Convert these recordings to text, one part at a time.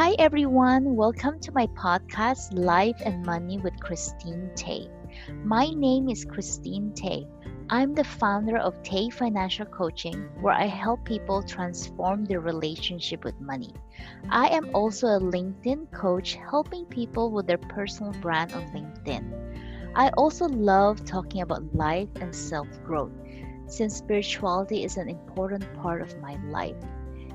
Hi, everyone. Welcome to my podcast, Life and Money with Christine Teh. My name is Christine Teh. I'm the founder of Teh Financial Coaching, where I help people transform their relationship with money. I am also a LinkedIn coach, helping people with their personal brand on LinkedIn. I also love talking about life and self growth, since spirituality is an important part of my life.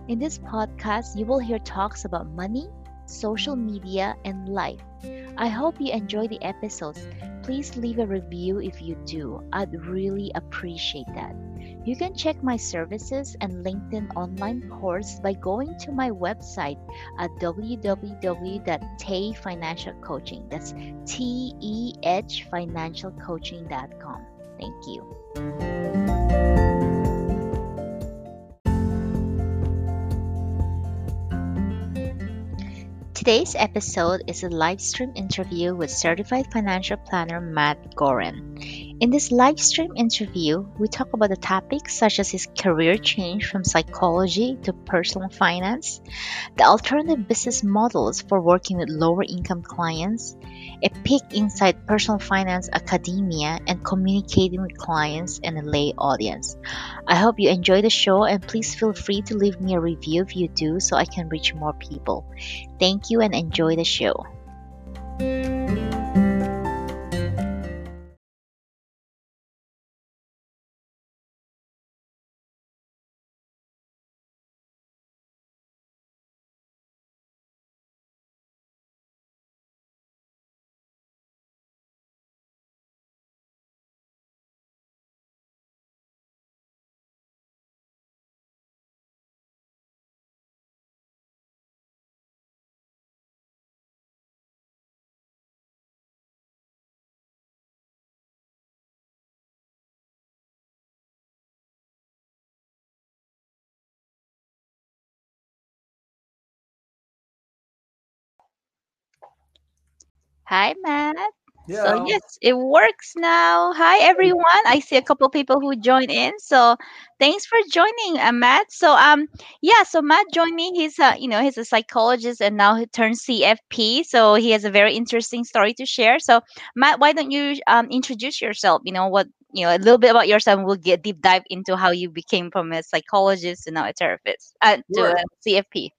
In this podcast, you will hear talks about money, social media, and life. I hope you enjoy the episodes. Please leave a review if you do. I'd really appreciate that. You can check my services and LinkedIn online course by going to my website at www.tehfinancialcoaching. That's T E H financialcoaching.com. Thank you. Today's episode is a live stream interview with certified financial planner Matt Goren. In this live stream interview, we talk about the topics such as his career change from psychology to personal finance, the alternative business models for working with lower income clients, a peek inside personal finance academia, and communicating with clients and a lay audience. I hope you enjoy the show and please feel free to leave me a review if you do so I can reach more people. Thank you and enjoy the show. Hi, Matt. Yeah. So yes, it works now. Hi, everyone. I see a couple people who joined in. So thanks for joining, uh, Matt. So um, yeah. So Matt joined me. He's a you know he's a psychologist and now he turned CFP. So he has a very interesting story to share. So Matt, why don't you um introduce yourself? You know what you know a little bit about yourself. and We'll get deep dive into how you became from a psychologist to now a therapist uh, to a CFP.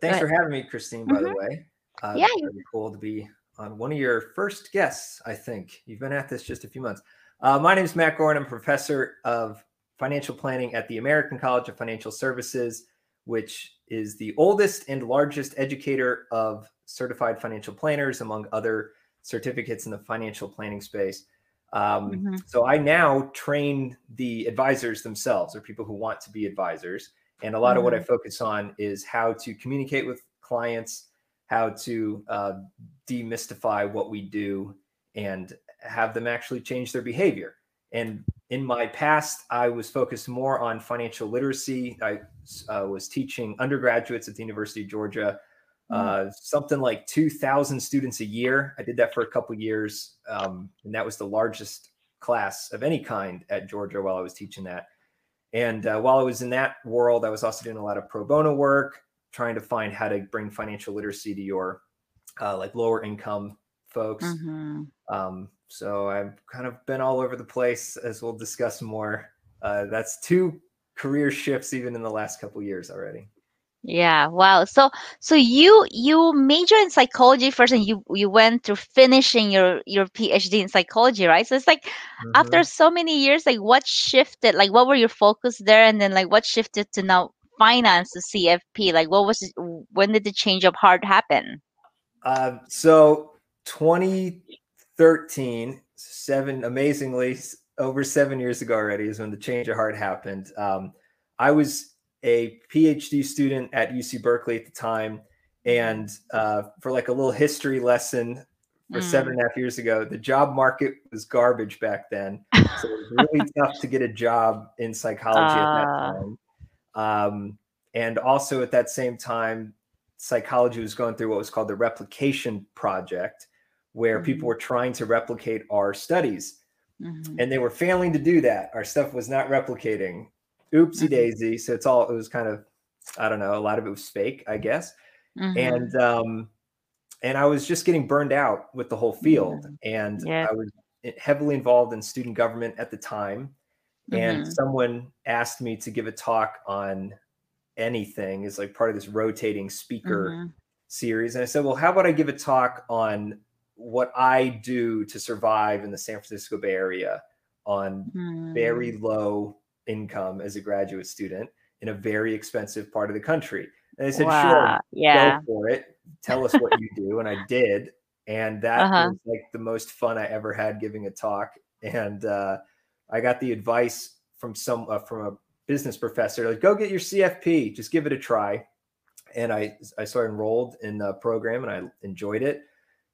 Thanks for having me, Christine, by the hmm way. Uh, Yeah. very cool to be on one of your first guests, I think. You've been at this just a few months. Uh, my name is Matt Goren. I'm professor of financial planning at the American College of Financial Services, which is the oldest and largest educator of certified financial planners, among other certificates in the financial planning space. Um, hmm so I now train the advisors themselves, or people who want to be advisors. And a lot of what I hmm focus on is how to communicate with clients, how to uh, demystify what we do, and have them actually change their behavior. And in my past, I was focused more on financial literacy. I uh, was teaching undergraduates at the University of Georgia, uh, something like 2,000 students a year. I did that for a couple years, um, and that was the largest class of any kind at Georgia while I was teaching that. And uh, while I was in that world, I was also doing a lot of pro bono work, trying to find how to bring financial literacy to your uh, like lower income folks. hmm Um, so I've kind of been all over the place, as we'll discuss more. Uh, that's two career shifts even in the last couple years already. Yeah, wow. So so you you major in psychology first and you you went to finishing your your PhD in psychology, right? So it's like after Mhm. so many years, like what shifted? Like what were your focus there and then like what shifted to now finance the CFP? Like what was when did the change of heart happen? Uh, so 2013, seven amazingly over seven years ago already is when the change of heart happened. Um, I was a PhD student at UC Berkeley at the time, and uh, for like a little history lesson for seven Mm. and a half years ago, the job market was garbage back then. So it was really tough to get a job in psychology at that Uh, time. Um, and also at that same time, psychology was going through what was called the replication project, where people mhm, were trying to replicate our studies mhm, and they were failing to do that. Our stuff was not replicating. Oopsie mhm, daisy. So it's all, it was kind of, I don't know, a lot of it was fake, I guess. mm-hmm. and um, and I was just getting burned out with the whole field, mm-hmm. and yeah. I was heavily involved in student government at the time, and mm-hmm. someone asked me to give a talk on anything is like part of this rotating speaker mm-hmm. series, and I said, well, how about I give a talk on what I do to survive in the San Francisco Bay Area on very hmm. low income as a graduate student in a very expensive part of the country. And I said, wow. sure, yeah. go for it. Tell us what you do. And I did. And that uh-huh. was like the most fun I ever had giving a talk. And uh, I got the advice from some uh, from a business professor, like, go get your CFP, just give it a try. And I, I sort of enrolled in the program and I enjoyed it.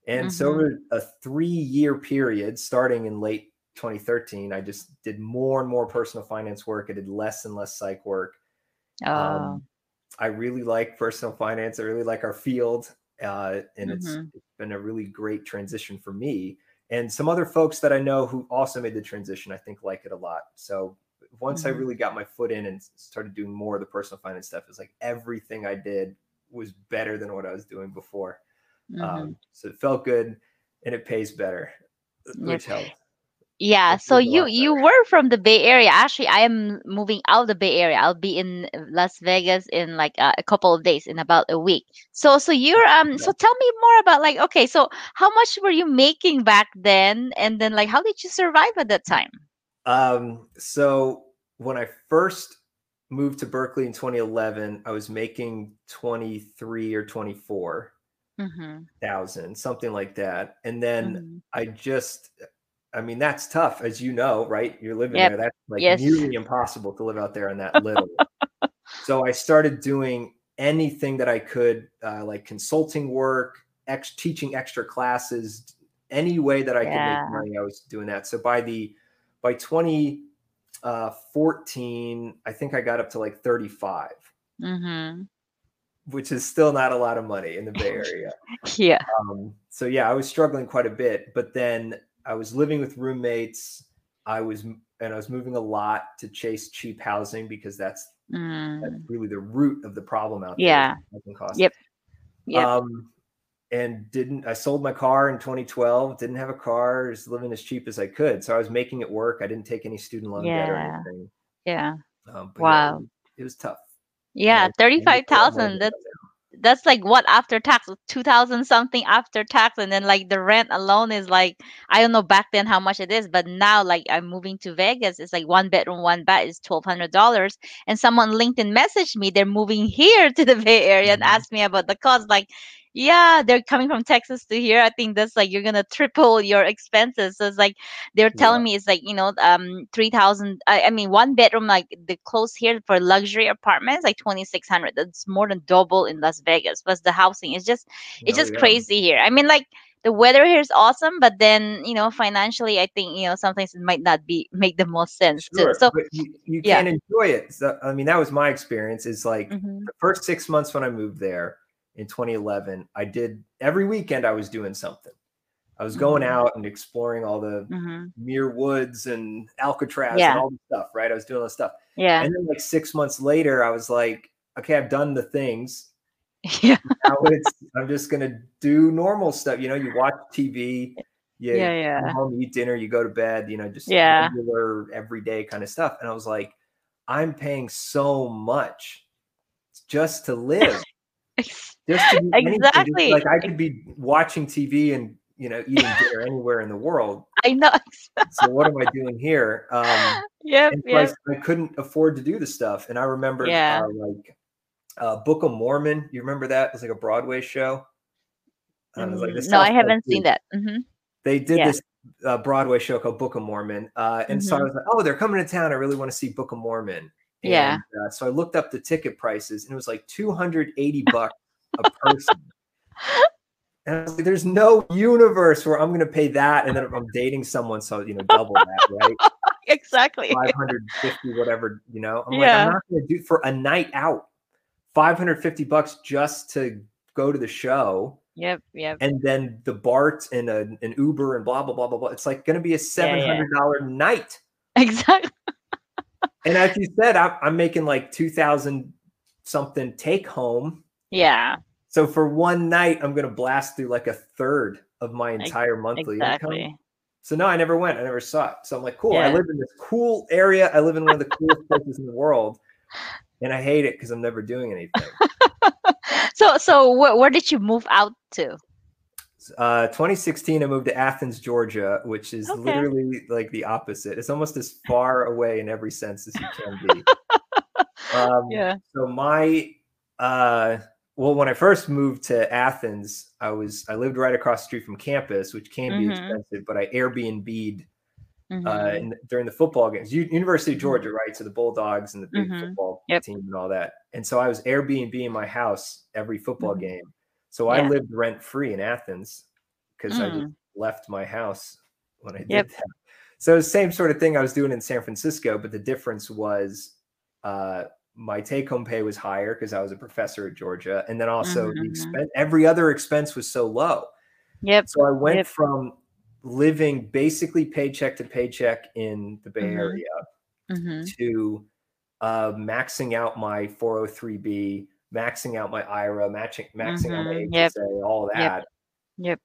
And mm-hmm. so over a three year period, starting in late 2013, I just did more and more personal finance work. I did less and less psych work. Oh. Um, I really like personal finance. I really like our field. Uh, and mm-hmm. it's been a really great transition for me. And some other folks that I know who also made the transition, I think like it a lot. So once mm-hmm. I really got my foot in and started doing more of the personal finance stuff, it's like everything I did was better than what I was doing before. Um, mm-hmm. Um, so it felt good and it pays better, which yep. helps. Yeah, so you you were from the Bay Area. Actually, I am moving out of the Bay Area. I'll be in Las Vegas in like a, a couple of days, in about a week. So so you're um so tell me more about like okay, so how much were you making back then, and then like how did you survive at that time? Um, so when I first moved to Berkeley in 2011, I was making 23 or 24 mm-hmm. thousand, something like that. And then mm-hmm. I just, I mean, that's tough, as you know, right? You're living yep. there. That's like yes. nearly impossible to live out there on that little. so I started doing anything that I could, uh, like consulting work, ex- teaching extra classes, any way that I yeah. could make money. I was doing that. So by the by 2014, uh, I think I got up to like 35. Mm-hmm which is still not a lot of money in the Bay Area. yeah. Um, so yeah, I was struggling quite a bit, but then I was living with roommates. I was and I was moving a lot to chase cheap housing because that's mm. that's really the root of the problem out there. Yeah. Yep. Yep. Um, and didn't I sold my car in 2012, didn't have a car, Was living as cheap as I could. So I was making it work. I didn't take any student loan yeah. debt or anything. Yeah. Um, wow. Yeah, it was tough. Yeah, thirty-five thousand. That's that's like what after tax, two thousand something after tax, and then like the rent alone is like I don't know back then how much it is, but now like I'm moving to Vegas, it's like one bedroom, one bath is twelve hundred dollars. And someone LinkedIn messaged me they're moving here to the Bay Area and mm-hmm. asked me about the cost. Like, yeah, they're coming from Texas to here. I think that's like you're gonna triple your expenses. So it's like they're telling yeah. me it's like you know um three thousand. I, I, mean one bedroom like the close here for luxury apartments like twenty six hundred. That's more than double in Las Vegas. Plus the housing is just it's oh, just yeah. crazy here. I mean like the weather here is awesome, but then you know financially, I think you know sometimes it might not be make the most sense. Sure, so you, you yeah. can enjoy it. So, I mean, that was my experience. Is like mm-hmm. the first six months when I moved there in 2011, I did every weekend I was doing something. I was going mm-hmm. out and exploring all the mm-hmm. Muir Woods and Alcatraz yeah. and all the stuff, right? I was doing all this stuff. Yeah. And then like six months later, I was like, okay, I've done the things. Yeah. I'm just gonna do normal stuff. You know, you watch TV, you yeah, yeah. home, eat dinner, you go to bed, you know, just yeah. regular everyday kind of stuff. And I was like, I'm paying so much just to live. Exactly. Like I could be watching TV and you know eating dinner anywhere in the world. I know. so what am I doing here? Um, yeah, yep. I, couldn't afford to do the stuff, and I remember yeah. uh, like uh, Book of Mormon. You remember that? It was like a Broadway show. I was like, no, I haven't seen that. Mm-hmm. They did yeah. this uh, Broadway show called Book of Mormon, uh, and mm-hmm. so I mm-hmm. was like, "Oh, they're coming to town. I really want to see Book of Mormon." And, yeah. Uh, so I looked up the ticket prices, and it was like two hundred eighty bucks a person. And I was like, there's no universe where I'm going to pay that. And then if I'm dating someone, so, you know, double that, right? exactly. 550, whatever, you know, I'm yeah. like, I'm not going to do for a night out, 550 bucks just to go to the show. Yep. Yep. And then the BART and a, an Uber and blah, blah, blah, blah, blah. It's like going to be a $700 yeah, yeah. night. Exactly. And as you said, I'm, I'm making like 2000 something take home yeah. So for one night, I'm going to blast through like a third of my entire monthly exactly. income. So no, I never went. I never saw it. So I'm like, cool. I live in this cool area. I live in one of the coolest places in the world, and I hate it because I'm never doing anything. so so wh- where did you move out to? Uh, 2016, I moved to Athens, Georgia, which is Okay. literally like the opposite. It's almost as far away in every sense as you can be. Um, Yeah. So my, uh, well, when I first moved to Athens, I was I lived right across the street from campus, which can be Mhm. expensive, but I Airbnb'd uh, Mhm. in, during the football games. U- University of. Georgia, right? So the Bulldogs and the big Mhm. football Yep. team and all that. And so I was Airbnb in my house every football Mhm. game. So I lived rent free in Athens because I just Mm. left my house when I did Yep. that. So same sort of thing I was doing in San Francisco, but the difference was uh, my take home pay was higher because I was a professor at Georgia, and then also the Mhm. expense every other expense was so low. Yep. So I went Yep. from living basically paycheck to paycheck in the Bay Mhm. Area Mhm. to uh, maxing out my 403b, maxing out my IRA, matching, maxing out my Mhm. Yep. HSA, all that. Yep.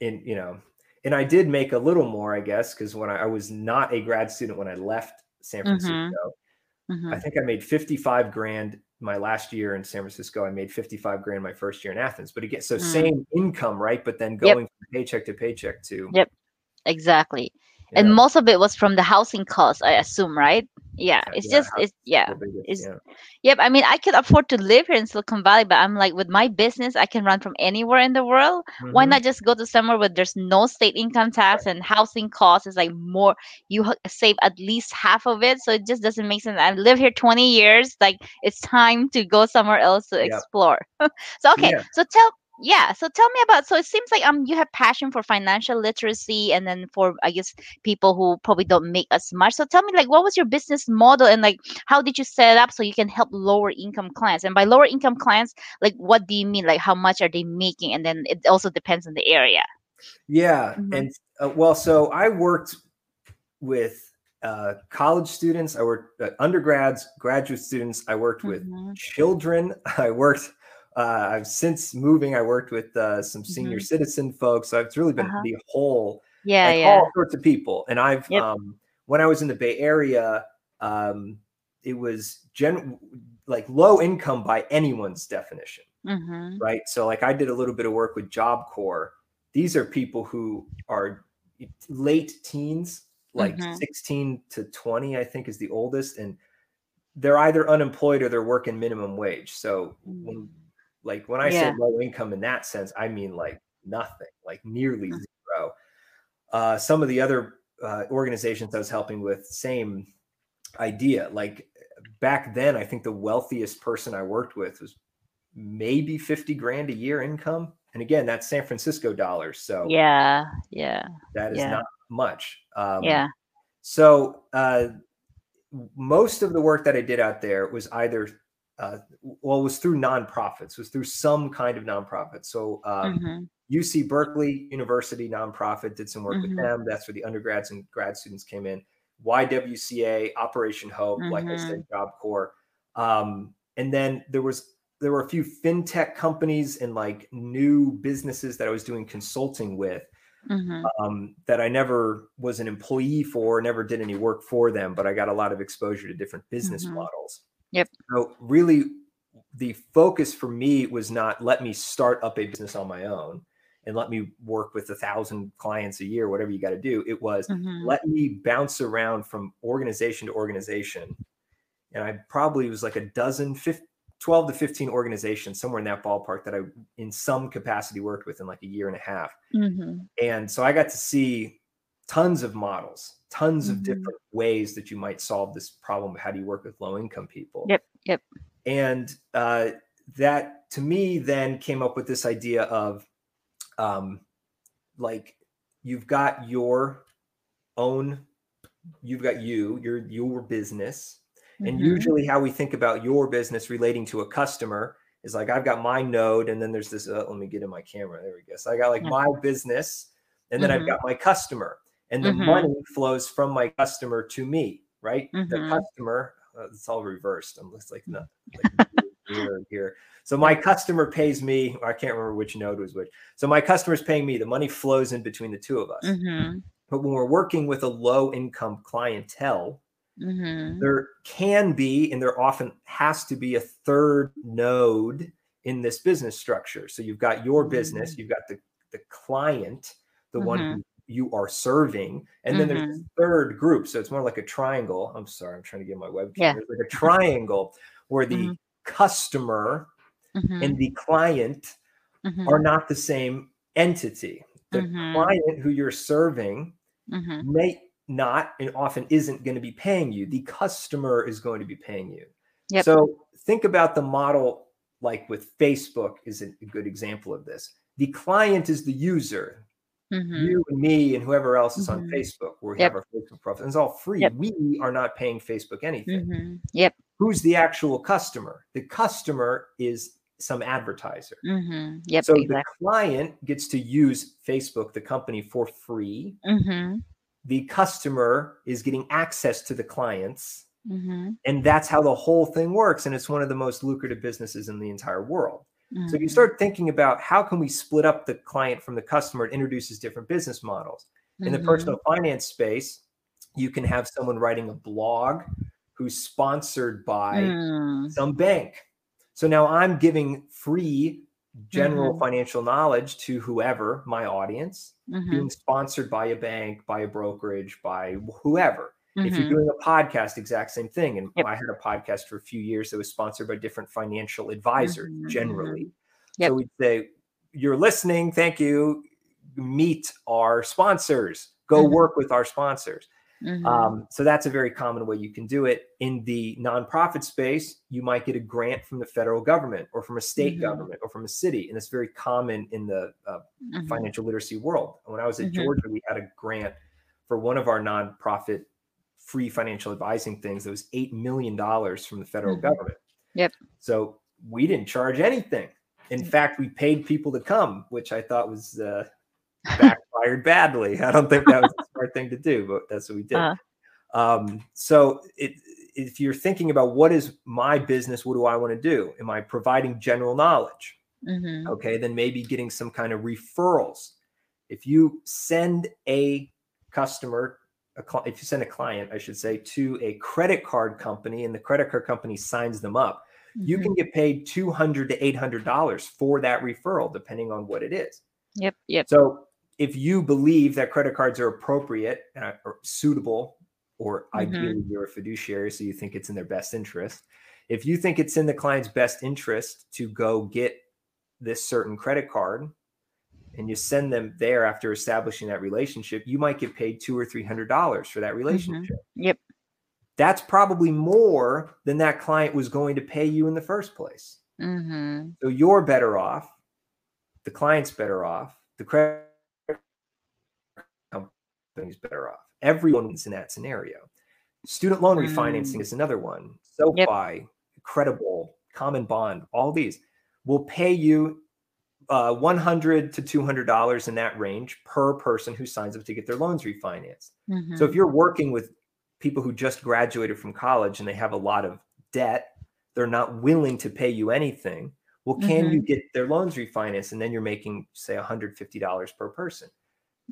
And you know, and I did make a little more, I guess, because when I, I was not a grad student when I left San Mhm. Francisco, I Mhm. think I made 55 grand my last year in San Francisco. I made 55 grand my first year in Athens. But again, so Mm. same income, right? But then Yep. going from paycheck to paycheck to Yep. Exactly. You And most of it was from the housing costs, I assume, right? Yeah. It's Yeah, just it's yeah. biggest, It's yeah. Yep. I mean, I could afford to live here in Silicon Valley, but I'm like, with my business, I can run from anywhere in the world. Why Mhm. not just go to somewhere where there's no state income tax and housing costs is like more, you save at least half of it. So it just doesn't make sense. I live here 20 years. Like, it's time to go somewhere else to Yep. explore. so, okay. Yeah. So tell, yeah. So tell me about, so it seems like um you have passion for financial literacy and then for, I guess, people who probably don't make as much. So tell me, like, what was your business model and like, how did you set it up so you can help lower income clients? And by lower income clients, like, what do you mean? Like, how much are they making? And then it also depends on the area. Yeah, Mhm. and uh, well, so I worked with uh, college students. I worked uh, undergrads, graduate students. I worked with Mhm. children. I worked. Uh, I've since moving. I worked with uh, some senior citizen folks. So it's really been Uh-huh. the whole, Yeah, like yeah. all sorts of people. And I've Yep. um, when I was in the Bay Area, um, it was gen like low income by anyone's definition Mm-hmm. right? So like I did a little bit of work with Job Corps. These are people who are late teens, like Mhm. 16 to 20, I think is the oldest, and they're either unemployed or they're working minimum wage. So when like when I say low income in that sense, I mean like nothing, like nearly Mm. zero. Uh, some of the other uh, organizations I was helping with, same idea. Like back then, I think the wealthiest person I worked with was maybe 50 grand a year income. And again, that's San Francisco dollars. So Yeah, yeah, that is yeah. not much. Um, yeah. So uh, most of the work that I did out there was either, uh, well, it was through nonprofits, it was through some kind of nonprofit. So um, Mhm. UC Berkeley University nonprofit did some work Mhm. with them. That's where the undergrads and grad students came in. YWCA, Operation Hope, like I said, Job Corps. Um, and then there was there were a few fintech companies and like new businesses that I was doing consulting with Mhm. um, that I never was an employee for, never did any work for them, but I got a lot of exposure to different business Mhm. models. Yep. So really, the focus for me was not let me start up a business on my own and let me work with a thousand clients a year, whatever you got to do. It was Mhm. let me bounce around from organization to organization. And I probably was like a dozen, 15, 12 to 15 organizations, somewhere in that ballpark that I, in some capacity, worked with in like a year and a half. Mhm. And so I got to see tons of models, tons of Mhm. different ways that you might solve this problem. How do you work with low income people? Yep, yep. And uh, that to me then came up with this idea of um, like you've got your own, you've got you, your your business. And Mhm. usually, how we think about your business relating to a customer is like I've got my node, and then there's this. Uh, let me get in my camera. There we go. So I got like Yeah. my business, and then Mhm. I've got my customer, and the Mhm. money flows from my customer to me. Right? The Mhm. customer. Uh, it's all reversed. I'm just like no. Like, weird here. So my customer pays me. I can't remember which node was which. So my customer's paying me. The money flows in between the two of us. Mm-hmm. But when we're working with a low income clientele, Mm-hmm. there can be and there often has to be a third node in this business structure. So you've got your business, you've got the, the client, the one Mhm. who you are serving, and then there's a third group. So it's more like a triangle. I'm sorry, I'm trying to get my webcam. Yeah. There's like a triangle where the Mhm. customer Mm-hmm. and the client Mm-hmm. are not the same entity. The Mhm. client who you're serving Mm-hmm. may not and often isn't going to be paying you. The customer is going to be paying you. Yep. So think about the model like with Facebook is a good example of this. The client is the user. Mm-hmm. You and me and whoever else is on Mhm. Facebook. We Yep. have our Facebook profile. It's all free. Yep. We are not paying Facebook anything. Mm-hmm. Yep. Who's the actual customer? The customer is some advertiser. Mm-hmm. Yep. so exactly. the client gets to use Facebook, the company, for free. Mm-hmm. The customer is getting access to the clients. Mm-hmm. And that's how the whole thing works. And it's one of the most lucrative businesses in the entire world. So if you Mhm. start thinking about how can we split up the client from the customer, it introduces different business models. In the Mhm. personal finance space, you can have someone writing a blog who's sponsored by Mm. some bank. So now I'm giving free general Mhm. financial knowledge to whoever, my audience, Mhm. being sponsored by a bank, by a brokerage, by whoever. If you're Mhm. doing a podcast, exact same thing. And Yep. I had a podcast for a few years that was sponsored by different financial advisors Mhm, generally. Yep. So we'd say, You're listening, thank you. Meet our sponsors, go Mhm. work with our sponsors. Mhm. Um, so that's a very common way you can do it. In the nonprofit space, you might get a grant from the federal government or from a state Mhm. government or from a city. And it's very common in the uh, financial literacy world. When I was at. Georgia, we had a grant for one of our nonprofit free financial advising things that was $8 million from the federal Mhm. government. Yep. So we didn't charge anything. In Mm. fact, we paid people to come, which I thought was uh, backfired badly. I don't think that was a smart thing to do, but that's what we did. Uh-huh. Um, so it, if you're thinking about what is my business, what do I want to do? Am I providing general knowledge? Mhm. okay then maybe getting some kind of referrals if you send a customer a if you send a client i should say to a credit card company and the credit card company signs them up you Mhm. can get paid 200 to 800 dollars for that referral depending on what it is Yep. Yep. so if you believe that credit cards are appropriate uh, or suitable, or Mhm. ideally you're a fiduciary, so you think it's in their best interest. If you think it's in the client's best interest to go get this certain credit card and you send them there after establishing that relationship, you might get paid two or three hundred dollars for that relationship. Yep. That's probably more than that client was going to pay you in the first place. Mm-hmm. So you're better off. The client's better off. The credit company's better off. Everyone's in that scenario. Student loan refinancing Mm. is another one. SoFi, Credible, CommonBond, all these will pay you uh, 100 to 200 dollars in that range per person who signs up to get their loans refinanced. Mm-hmm. So if you're working with people who just graduated from college and they have a lot of debt, they're not willing to pay you anything. Well, can you get their loans refinanced? And then you're making, say, $150 per person.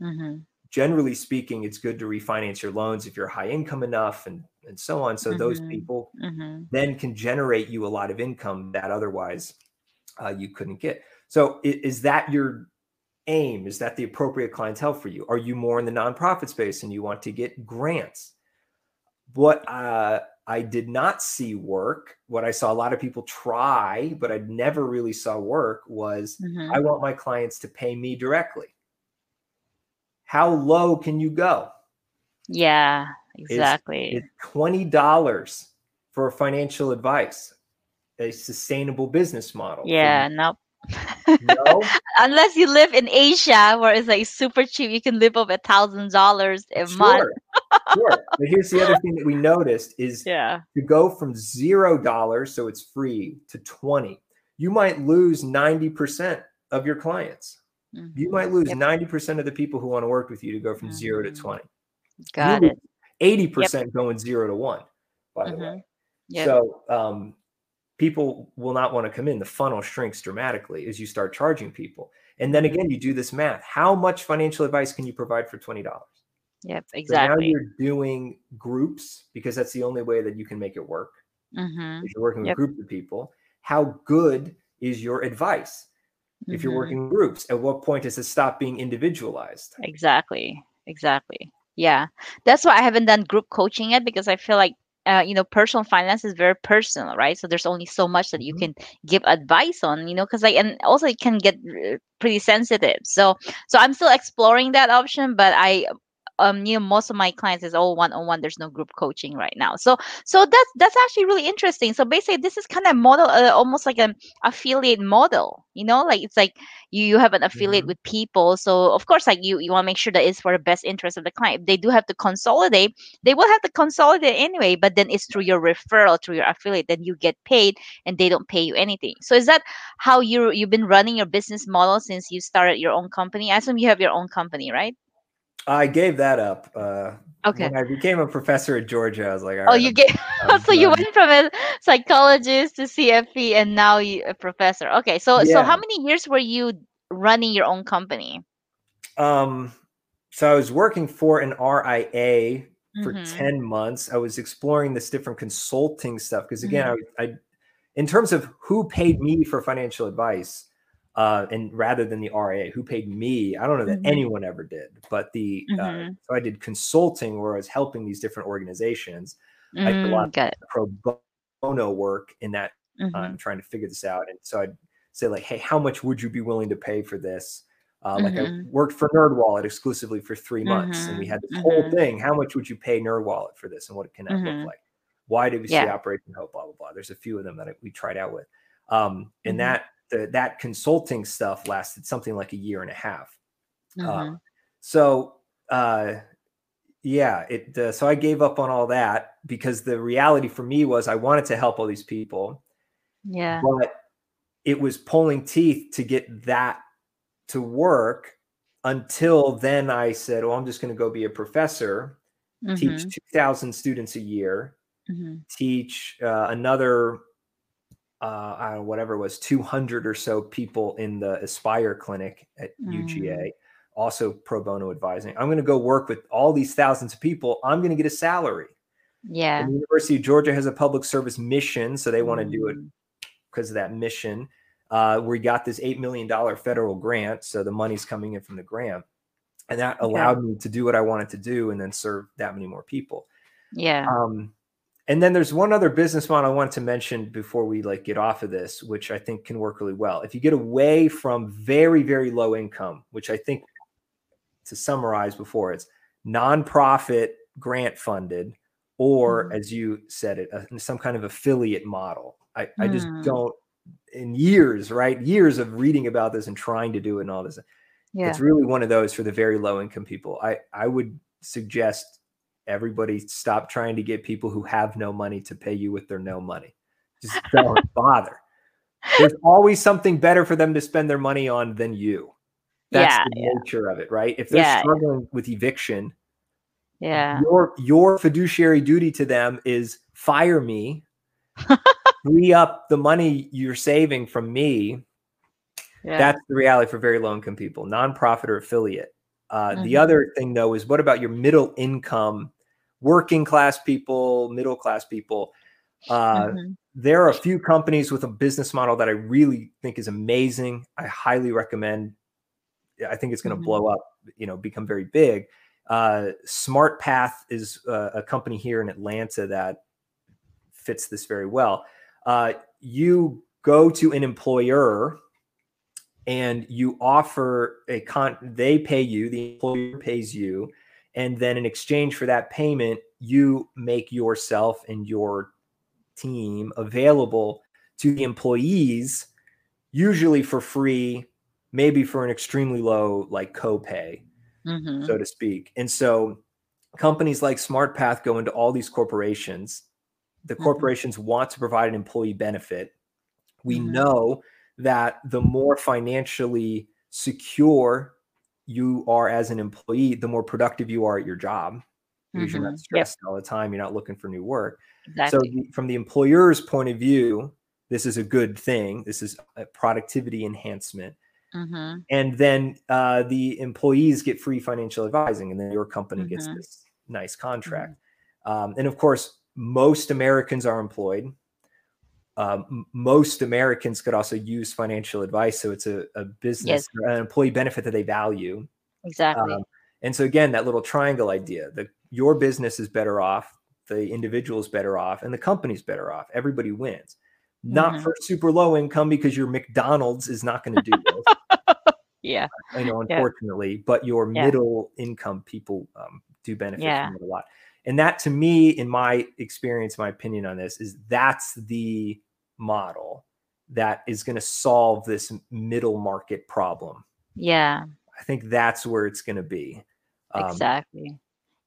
mm-hmm. Generally speaking, it's good to refinance your loans if you're high income enough and, and so on. So those Mhm. people Mm-hmm. then can generate you a lot of income that otherwise uh, you couldn't get. So is that your aim? Is that the appropriate clientele for you? Are you more in the nonprofit space and you want to get grants? What uh, I did not see work, what I saw a lot of people try, but I never really saw work was Mm-hmm. I want my clients to pay me directly. How low can you go? Yeah. Exactly. It's twenty dollars for financial advice, a sustainable business model. yeah. you. No, Unless you live in Asia, where it's like super cheap, you can live off a thousand dollars a month. sure, sure. But here's the other thing that we noticed is Yeah. to go from zero dollars, so it's free, to twenty. You might lose ninety percent of your clients. You Mhm. might lose Yep. ninety percent of the people who want to work with you to go from zero to Mhm. twenty. Got You it. Eighty percent going zero to one. By the way. Mhm. Yep. So um, people will not want to come in. The funnel shrinks dramatically as you start charging people. And then again, you do this math. How much financial advice can you provide for $20? Yep, exactly. So now you're doing groups because that's the only way that you can make it work. mm-hmm. If you're working with Yep. groups of people, how good is your advice? If you're mhm. working groups, at what point does it stop being individualized? Exactly. Exactly. Yeah. That's why I haven't done group coaching yet because I feel like uh, you know, personal finance is very personal, right? So there's only so much that you Mhm. can give advice on, you know, because like, and also it can get uh, pretty sensitive. So, so I'm still exploring that option, but I, um, you know, most of my clients is all one on one. There's no group coaching right now. So, so that's that's actually really interesting. So basically, this is kind of model, uh, almost like an affiliate model. You know, like it's like you you have an affiliate Mhm. with people so of course like you you want to make sure that it's for the best interest of the client if they do have to consolidate they will have to consolidate anyway but then it's through your referral through your affiliate then you get paid and they don't pay you anything so is that how you you've been running your business model since you started your own company i assume you have your own company right I gave that up. Uh, okay When I became a professor at Georgia, I was like, oh you I'm- get I'm so you went from a psychologist to CFP, and now you a professor okay so so how many years were you running your own company Um, so I was working for an RIA for Mhm. 10 months. I was exploring this different consulting stuff because again, Mm-hmm. I, I in terms of who paid me for financial advice, uh, and rather than the RIA, who paid me, I don't know that Mhm. anyone ever did. But the uh, Mhm. so I did consulting where I was helping these different organizations. I did a lot Mm, got of pro bono work in that Mhm. time trying to figure this out. And so I'd say like, hey, how much would you be willing to pay for this? Uh, like I Mhm. worked for NerdWallet exclusively for three months, and we Mhm, had this whole mhm. thing. How much would you pay NerdWallet for this, and what it can that look like? Why did we see Operation Hope? Blah blah blah. There's a few of them that I- we tried out with, um, and that the, that consulting stuff lasted something like a year and a half. Um, so uh, yeah, it uh, so I gave up on all that because the reality for me was I wanted to help all these people, Yeah. but it was pulling teeth to get that to work until then I said, "Oh, I'm just going to go be a professor, teach Mhm. 2000 students a year, Mhm. teach uh, another uh, I don't know, whatever it was, 200 or so people in the Aspire clinic at Mm. UGA, also pro bono advising. I'm going to go work with all these thousands of people. I'm going to get a salary. Yeah. And the University of Georgia has a public service mission, so they want to do it Mm. because of that mission. Uh, we got this $8 million federal grant, so the money's coming in from the grant. And that allowed me to do what I wanted to do and then serve that many more people. Yeah. Um, and then there's one other business model I wanted to mention before we like get off of this, which I think can work really well. If you get away from very, very low income, which I think to summarize before it's nonprofit grant funded, or Mhm. as you said it, uh, some kind of affiliate model. I, I just Mm. don't in years, right? Years of reading about this and trying to do it and all this. Yeah. It's really one of those for the very low income people. I, I would suggest everybody stop trying to get people who have no money to pay you with their no money. Just don't bother. There's always something better for them to spend their money on than you. That's Yeah, the nature of it, right? If they're Yeah, struggling with eviction, Yeah. your your fiduciary duty to them is fire me, free up the money you're saving from me, Yeah. that's the reality for very low income people, nonprofit or affiliate. Uh, The Mhm. other thing, though, is what about your middle income, working class people, middle class people? Uh, Mhm. There are a few companies with a business model that I really think is amazing. I highly recommend. I think it's going to Mhm. blow up, you know, become very big. Uh, SmartPath is uh, a company here in Atlanta that fits this very well. Uh, you go to an employer and you offer a con they pay you the employer pays you and then in exchange for that payment you make yourself and your team available to the employees usually for free maybe for an extremely low like copay Mhm. so to speak and so companies like smartpath go into all these corporations the Mhm. corporations want to provide an employee benefit we Mhm. know that the more financially secure you are as an employee, the more productive you are at your job. Because you're not Yep. stressed all the time. You're not looking for new work. Exactly. So, from the employer's point of view, this is a good thing. This is a productivity enhancement. Mm-hmm. And then uh, the employees get free financial advising, and then your company gets Mhm. this nice contract. Um, and of course, most Americans are employed. Um, most Americans could also use financial advice, so it's a, a business, an employee benefit that they value. Exactly. Um, and so again, that little triangle idea that your business is better off, the individual is better off, and the company's better off. Everybody wins. Not Mhm. for super low income because your McDonald's is not going to do this, yeah. I know, Yeah. unfortunately, but your Yeah. middle income people um, do benefit Yeah. from it a lot. And that to me, in my experience, my opinion on this is that's the model that is going to solve this middle market problem. Yeah. I think that's where it's going to be. Um, exactly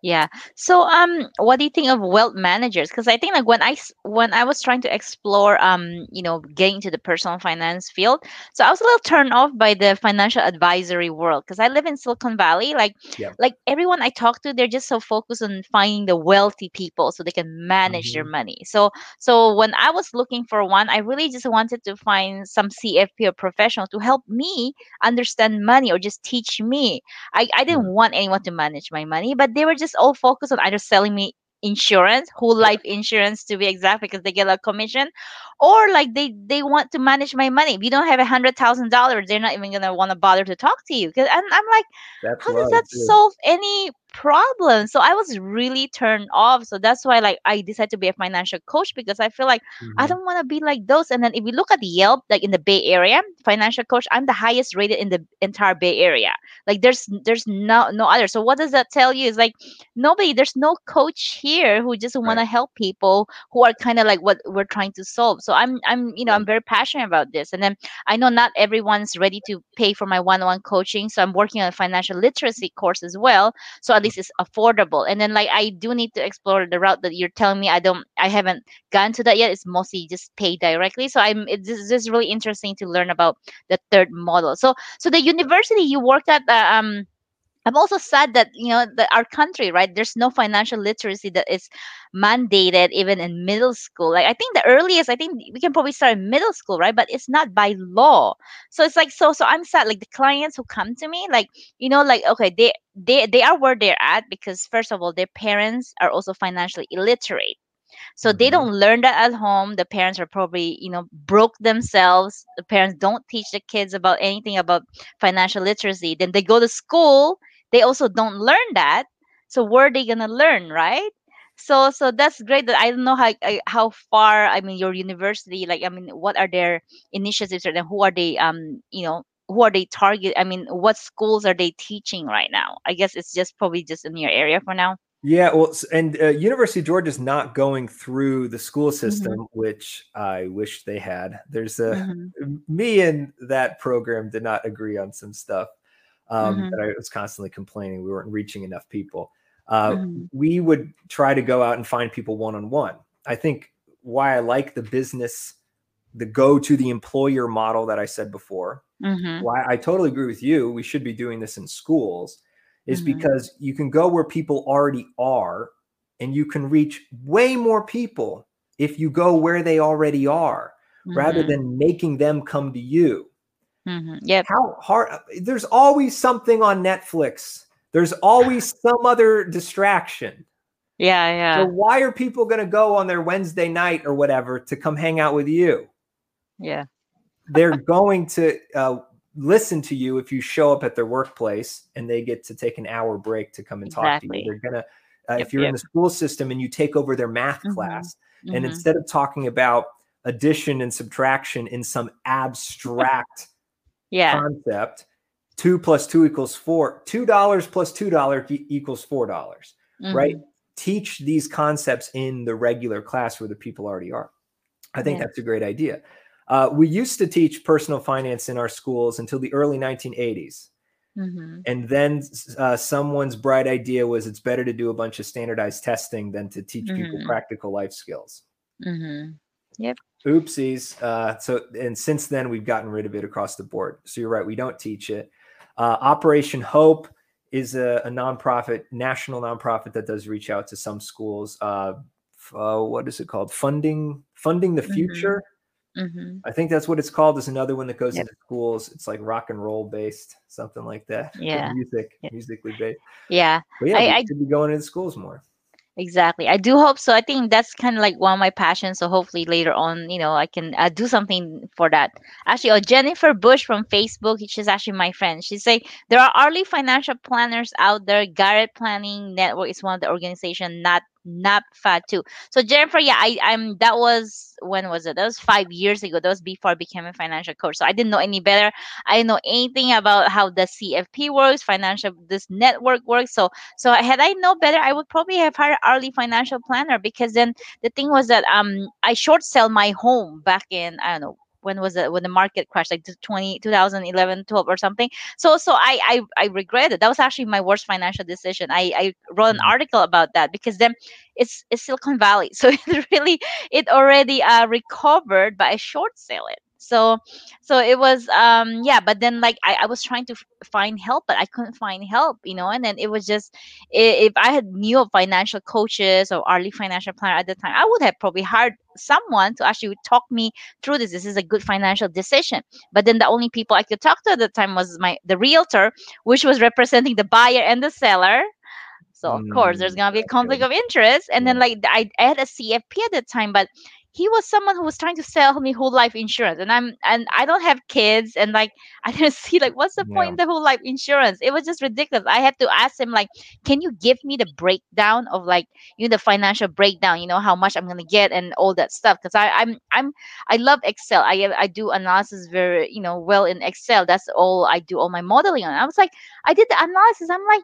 yeah. So um what do you think of wealth managers? Because i think like when i s- when i was trying to explore um you know getting into the personal finance field so i was a little turned off by the financial advisory world because i live in silicon valley like Yeah. like everyone i talk to they're just so focused on finding the wealthy people so they can manage their Mhm. money. So so when i was looking for one i really just wanted to find some cfp or professional to help me understand money or just teach me. I, I didn't want anyone to manage my money, but they were just all focused on either selling me insurance, whole life insurance to be exact, because they get a commission, or like they they want to manage my money. If you don't have a hundred thousand dollars, they're not even gonna want to bother to talk to you. Cause and I'm like, That's how does that solve any problem? So I was really turned off. So that's why like I decided to be a financial coach because I feel like I Mhm. don't want to be like those. And then if you look at Yelp, like in the Bay Area, financial coach, I'm the highest rated in the entire Bay Area. Like there's there's no no other. So what does that tell you? Is like nobody, there's no coach here who just want to help people who are kind of like what we're trying to solve. So I'm I'm you know I'm very passionate about this. And then I know not everyone's ready to pay for my one-on-one coaching. So I'm working on a financial literacy course as well. So least it's affordable. And then like I do need to explore the route that you're telling me I don't I haven't gotten to that yet. It's mostly just pay directly. So I'm it's just really interesting to learn about the third model. So so the university you worked at uh, um I'm also sad that you know that our country, right? There's no financial literacy that is mandated even in middle school. Like I think the earliest, I think we can probably start in middle school, right? But it's not by law. So it's like so. So I'm sad. Like the clients who come to me, like you know, like okay, they they they are where they're at because first of all, their parents are also financially illiterate. So they Mhm. don't learn that at home. The parents are probably, you know, broke themselves. The parents don't teach the kids about anything about financial literacy. Then they go to school, they also don't learn that. So where are they gonna learn, right? So so that's great. That I don't know how how far. I mean, your university, like, I mean, what are their initiatives, or then who are they? Um, you know, who are they target? I mean, what schools are they teaching right now? I guess it's just probably just in your area for now. Yeah, well, and uh, University of Georgia is not going through the school Mm-hmm. system, which I wish they had. There's a Mhm. me and that program did not agree on some stuff um, Mhm. that I was constantly complaining we weren't reaching enough people. Uh, Mhm. We would try to go out and find people one on one. I think why I like the business, the go to the employer model that I said before. Mhm. Why I totally agree with you. We should be doing this in schools is Mhm. because you can go where people already are and you can reach way more people if you go where they already are rather Mhm. than making them come to you. Mhm. Yep. How hard there's always something on Netflix. There's always some other distraction. Yeah, yeah. So why are people going to go on their Wednesday night or whatever to come hang out with you? yeah. They're going to uh, listen to you if you show up at their workplace and they get to take an hour break to come and talk to you. They're gonna uh, Yep, if you're in the school system and you take over their math Mhm. class and Mhm. instead of talking about addition and subtraction in some abstract Yeah. concept, two plus two equals four. Two dollars plus two dollars equals four dollars, right? Mhm. Teach these concepts in the regular class where the people already are. I think Yeah. that's a great idea. Uh, we used to teach personal finance in our schools until the early 1980s. Mhm. And then uh, someone's bright idea was it's better to do a bunch of standardized testing than to teach people Mhm. practical life skills. Mhm. Oopsies. Uh, so, and since then, we've gotten rid of it across the board. So, you're right, we don't teach it. Uh, Operation Hope is a, a nonprofit, national nonprofit that does reach out to some schools. Uh, uh, what is it called? Funding, funding the Mhm. future. Mm-hmm. I think that's what it's called. There's another one that goes Yep. into schools. It's like rock and roll based, something like that. Yeah. music, Yeah. musically based. Yeah, But yeah, I- we I- should be going into schools more. Exactly. I do hope so. I think that's kind of like one of my passions. So hopefully later on, you know, I can uh, do something for that. Actually, oh, Jennifer Bush from Facebook, she's actually my friend. She say there are early financial planners out there. Garrett Planning Network is one of the organization, not NAPFA too. So Jennifer, yeah, I, I'm that was when was it? That was five years ago. That was before I became a financial coach. So I didn't know any better. I didn't know anything about how the CFP works, financial this network works. So so had I know better, I would probably have hired early financial planner because then the thing was that um I short sell my home back in I don't know when was it when the market crashed like the 20 2011 12 or something. So so I, I i regret it. That was actually my worst financial decision. I i wrote an Mhm. article about that because then it's it's silicon valley. So it really it already uh recovered but i short sell it so so it was um yeah but then like i, I was trying to f- find help but i couldn't find help you know and then it was just if i had knew of financial coaches or early financial planner at the time i would have probably hired someone to actually talk me through this. This is a good financial decision. But then the only people i could talk to at the time was my the realtor which was representing the buyer and the seller. So of course there's Mm, gonna be a conflict of interest. And then like I, I had a cfp at the time but he was someone who was trying to sell me whole life insurance and i'm and i don't have kids and like i didn't see like what's the point in the whole life insurance? It was just ridiculous. I had to ask him like can you give me the breakdown of like you know the financial breakdown you know how much i'm gonna get and all that stuff? Because i i'm i'm i love excel. I i do analysis very you know well in excel. That's all i do all my modeling on. I was like i did the analysis. I'm like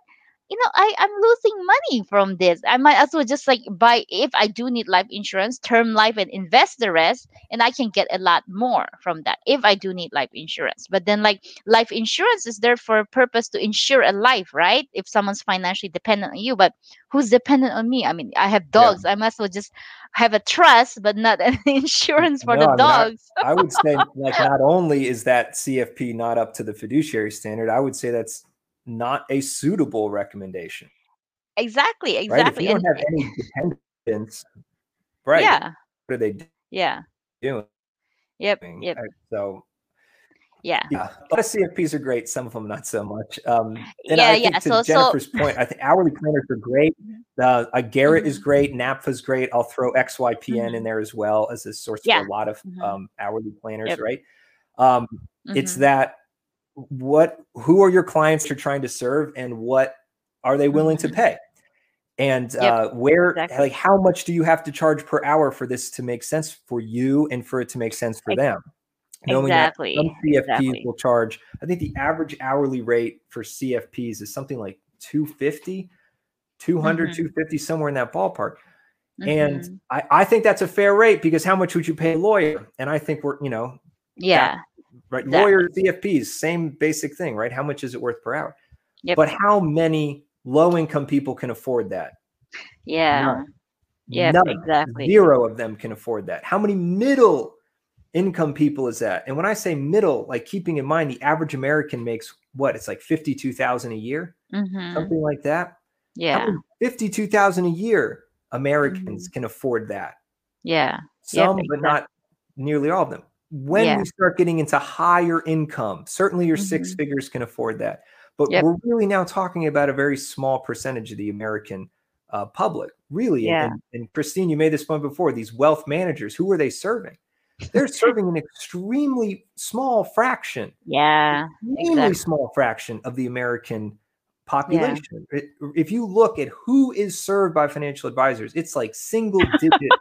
you know I, i'm losing money from this. I might as well just like buy if i do need life insurance term life and invest the rest and i can get a lot more from that if i do need life insurance. But then like life insurance is there for a purpose to insure a life right? If someone's financially dependent on you but who's dependent on me? I mean i have Yeah. dogs. I might as well just have a trust but not an insurance for No, the I mean, I- dogs. I would say, like, not only is that CFP not up to the fiduciary standard, I would say that's not a suitable recommendation. exactly Right? If exactly you don't have any dependents, right? yeah What are they yeah doing? yep yep So yeah yeah, a lot of CFPs are great. Some of them not so much. Um, and Yeah, I think yeah, to so- so- Jennifer's point, I think hourly planners are great. Uh, uh, Garrett is Mhm. great. NAPFA's great. I'll throw XYPN in Mhm. there as well as a source Yeah. for a lot of Mhm. um, hourly planners, Yep. right? Um, It's Mhm. that what who are your clients you're trying to serve and what are they willing to Mhm. pay? And Yep, uh, where, exactly. like, how much do you have to charge per hour for this to make sense for you and for it to make sense for them? Knowing that exactly some CFPs exactly. will charge, I think the average hourly rate for CFPs is something like 250, 200, Mhm. 250, somewhere in that ballpark. And Mhm. I, I think that's a fair rate because how much would you pay a lawyer? And I think we're, you know, yeah right? Exactly. Lawyers, CFPs, same basic thing, right? How much is it worth per hour? Yep. But how many low income people can afford that? yeah None. Yep, None. exactly. Zero of them can afford that. How many middle income people is that? And when I say middle, like keeping in mind the average American makes what? It's like 52,000 a year, Mhm. something like that. Yeah many 52,000 a year Americans can afford that? yeah Yep, Some, but not nearly all of them. When Yeah. we start getting into higher income, certainly your six Mhm. figures can afford that. But Yep. we're really now talking about a very small percentage of the American uh, public, really. And- Yeah. And, and Christine, you made this point before. These wealth managers, who are they serving? They're serving an extremely small fraction, yeah extremely exactly. small fraction of the American population. It- if you look at who is served by financial advisors, it's like single digit.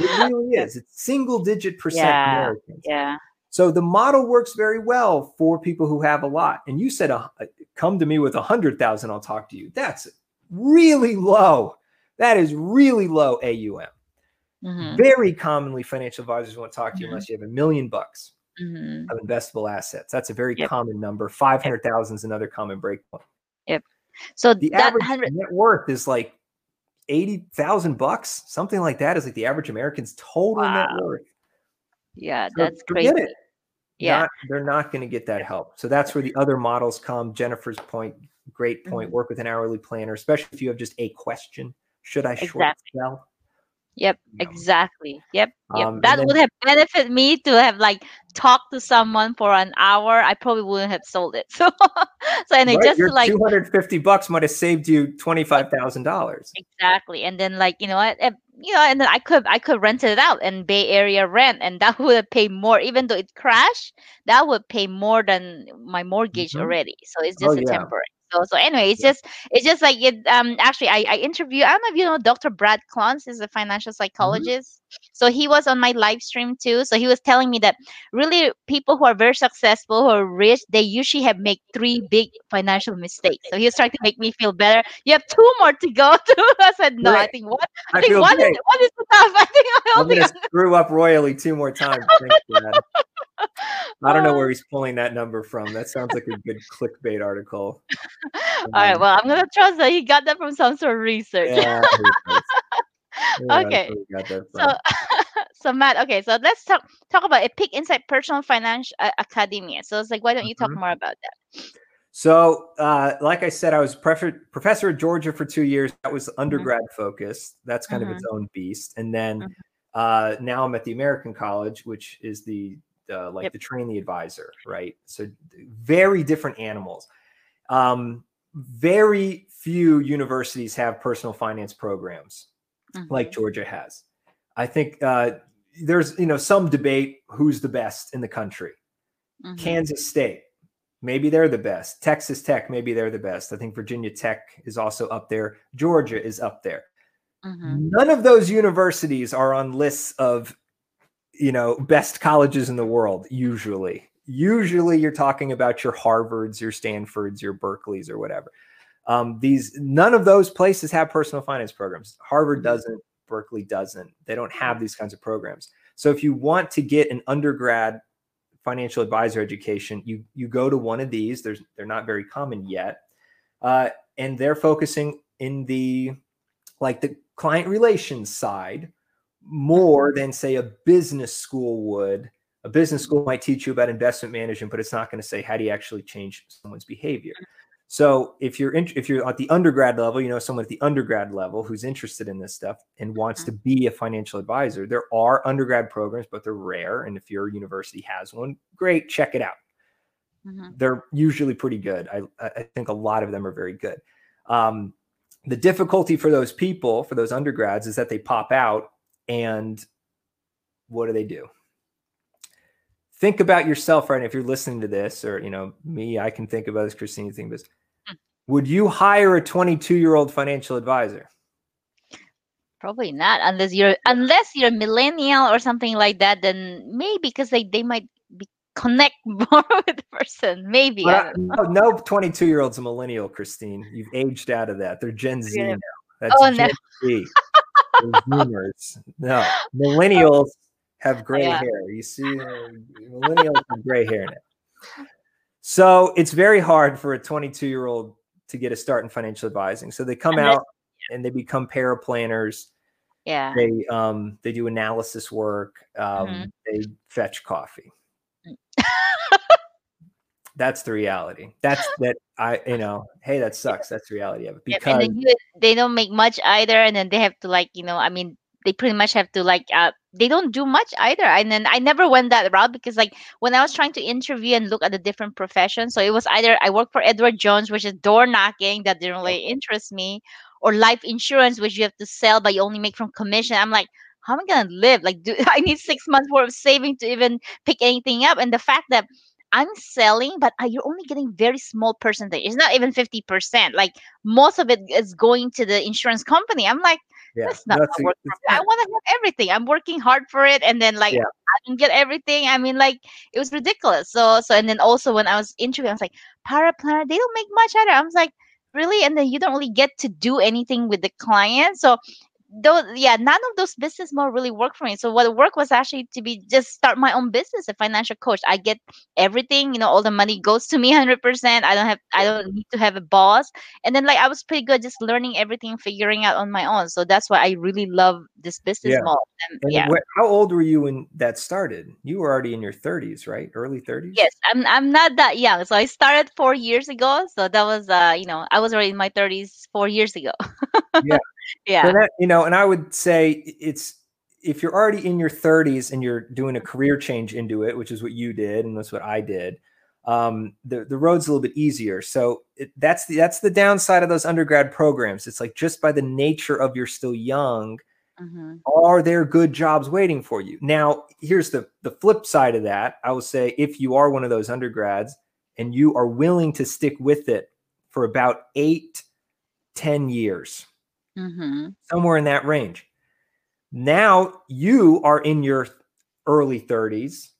It really is. It's single digit percent Yeah, Americans. yeah So the model works very well for people who have a lot. And you said, uh, "Come to me with a hundred thousand, I'll talk to you." That's really low. That is really low AUM. Mhm. Very commonly, financial advisors won't talk to you Mhm. unless you have a million bucks Mhm. of investable assets. That's a very Yep. common number. Five hundred thousand is another common breakpoint. Yep. So The that average hundred net worth is like eighty thousand bucks, something like that. Is like the average American's total net worth. yeah So that's crazy it. yeah Not, they're not going to get that help. So that's where the other models come. Jennifer's point, great point. Mhm. Work with an hourly planner, especially if you have just a question. Should I short Exactly. sell? Yep, you know. exactly. Yep, yep. Um, that then- would have benefited me to have like talked to someone for an hour. I probably wouldn't have sold it. So, so and it Right, just like 250 bucks might have saved you $25,000. exactly, and then like you know what, eh, you know, and then I could I could rent it out and Bay Area rent, and that would have paid more, even though it crashed. That would pay more than my mortgage Mhm. already. So it's Oh, just a yeah. temporary. So so anyway, it's Yeah. just it's just like it. Um, actually, I I interview. I don't know if you know Dr. Brad Klontz is a financial Mm-hmm. So he was on my live stream too. So he was telling me that really people who are very successful, who are rich, they usually have made three big financial mistakes. So he was trying to make me feel better. You have two more to go through. I said no. I think one. I I think one is great. one is tough. I think I I'm going to screw up royally two more times. I don't know where he's pulling that number from. That sounds like a good clickbait article. All right. Um, Well, I'm gonna trust that he got that from some sort of research. Yeah, I think that's- yeah, Okay. where we got that So, so Matt. Okay. So let's talk talk about a peek inside personal finance uh, academia. So it's like, why don't you talk Mhm. more about that? So, uh, like I said, I was prefer- professor at Georgia for two years. That was Mm-hmm. undergrad focused. That's kind of its own beast. And then Mhm. uh, now I'm at the American College, which is the uh, like Yep. the train the advisor, right? So very different animals. Um, very few universities have personal finance programs like Mhm. Georgia has. I think uh, there's you know some debate who's the best in the country. Mhm. Kansas State, maybe they're the best. Texas Tech, maybe they're the best. I think Virginia Tech is also up there. Georgia is up there. Mhm. None of those universities are on lists of, you know, best colleges in the world. Usually, usually you're talking about your Harvards, your Stanfords, your Berkeleys, or whatever. Um, these none of those places have personal finance programs. Harvard Mhm. doesn't. Berkeley doesn't. They don't have these kinds of programs. So if you want to get an undergrad financial advisor education, you you go to one of these. There's they're not very common yet, uh, and they're focusing in the like the client relations side more than say a business school would. A business school might teach you about investment management, but it's not going to say how do you actually change someone's behavior. So if you're in, if you're at the undergrad level, you know someone at the undergrad level who's interested in this stuff and wants to be a financial advisor. There are undergrad programs, but they're rare. And if your university has one, great, check it out. Mhm. They're usually pretty good. I I think a lot of them are very good. Um, the difficulty for those people, for those undergrads, is that they pop out and what do they do? Think about yourself right now. If you're listening to this, or you know, me, I can think about this, Christine, of this. Hmm. Would you hire a 22 year old financial advisor? Probably not, unless you're unless you're a millennial or something like that. Then maybe because they they might be connect more with the person. Maybe. I Well, don't no, no 22 year old's a millennial, Christine. You've aged out of that. They're Gen Z Yeah. now. That's Oh, no. Gen Z. They're No, millennials have gray Yeah. hair. You see, millennials have gray hair in it. So it's very hard for a 22 year old to get a start in financial advising. So they come Unless- out and they become paraplanners. Yeah. They um they do analysis work. Um, Mhm. They fetch coffee. That's the reality. That's that I you know. Hey, that sucks. That's the reality of it because and then you, they don't make much either and then they have to like you know i mean they pretty much have to like uh they don't do much either. And then i never went that route because like when i was trying to interview and look at the different professions so it was either i work for edward jones which is door knocking that didn't really interest me or life insurance which you have to sell but you only make from commission. I'm like how am i gonna live? Like do i need six months worth of saving to even pick anything up? And the fact that I'm selling, but uh, you're only getting very small percentage. It's not even 50%. Like most of it is going to the insurance company. I'm like, yeah, that's not that's a- work. I want to have everything. I'm working hard for it, and then like Yeah. I don't get everything. I mean, like it was ridiculous. So so and then also when I was interviewing, I was like, paraplanner, they don't make much either. I was like, really? And then you don't really get to do anything with the client. So though yeah none of those business model really work for me so what worked was actually to be just start my own business a financial coach i get everything you know all the money goes to me 100% i don't have i don't need to have a boss and then like i was pretty good just learning everything figuring out on my own so that's why i really love this business Yeah. model and, And yeah how old were you when that started? You were already in your 30s, right? Early 30s? yes i'm i'm not that young so i started 4 years ago so that was uh you know i was already in my 30s 4 years ago yeah. So that, you know, and I would say it's if you're already in your 30s and you're doing a career change into it, which is what you did and that's what I did, um, the the road's a little bit easier. So it, that's the that's the downside of those undergrad programs. It's like just by the nature of you're still young, mm-hmm. are there good jobs waiting for you? Now, here's the the flip side of that. I will say if you are one of those undergrads and you are willing to stick with it for about eight, ten years, mm-hmm. somewhere in that range now you are in your early 30s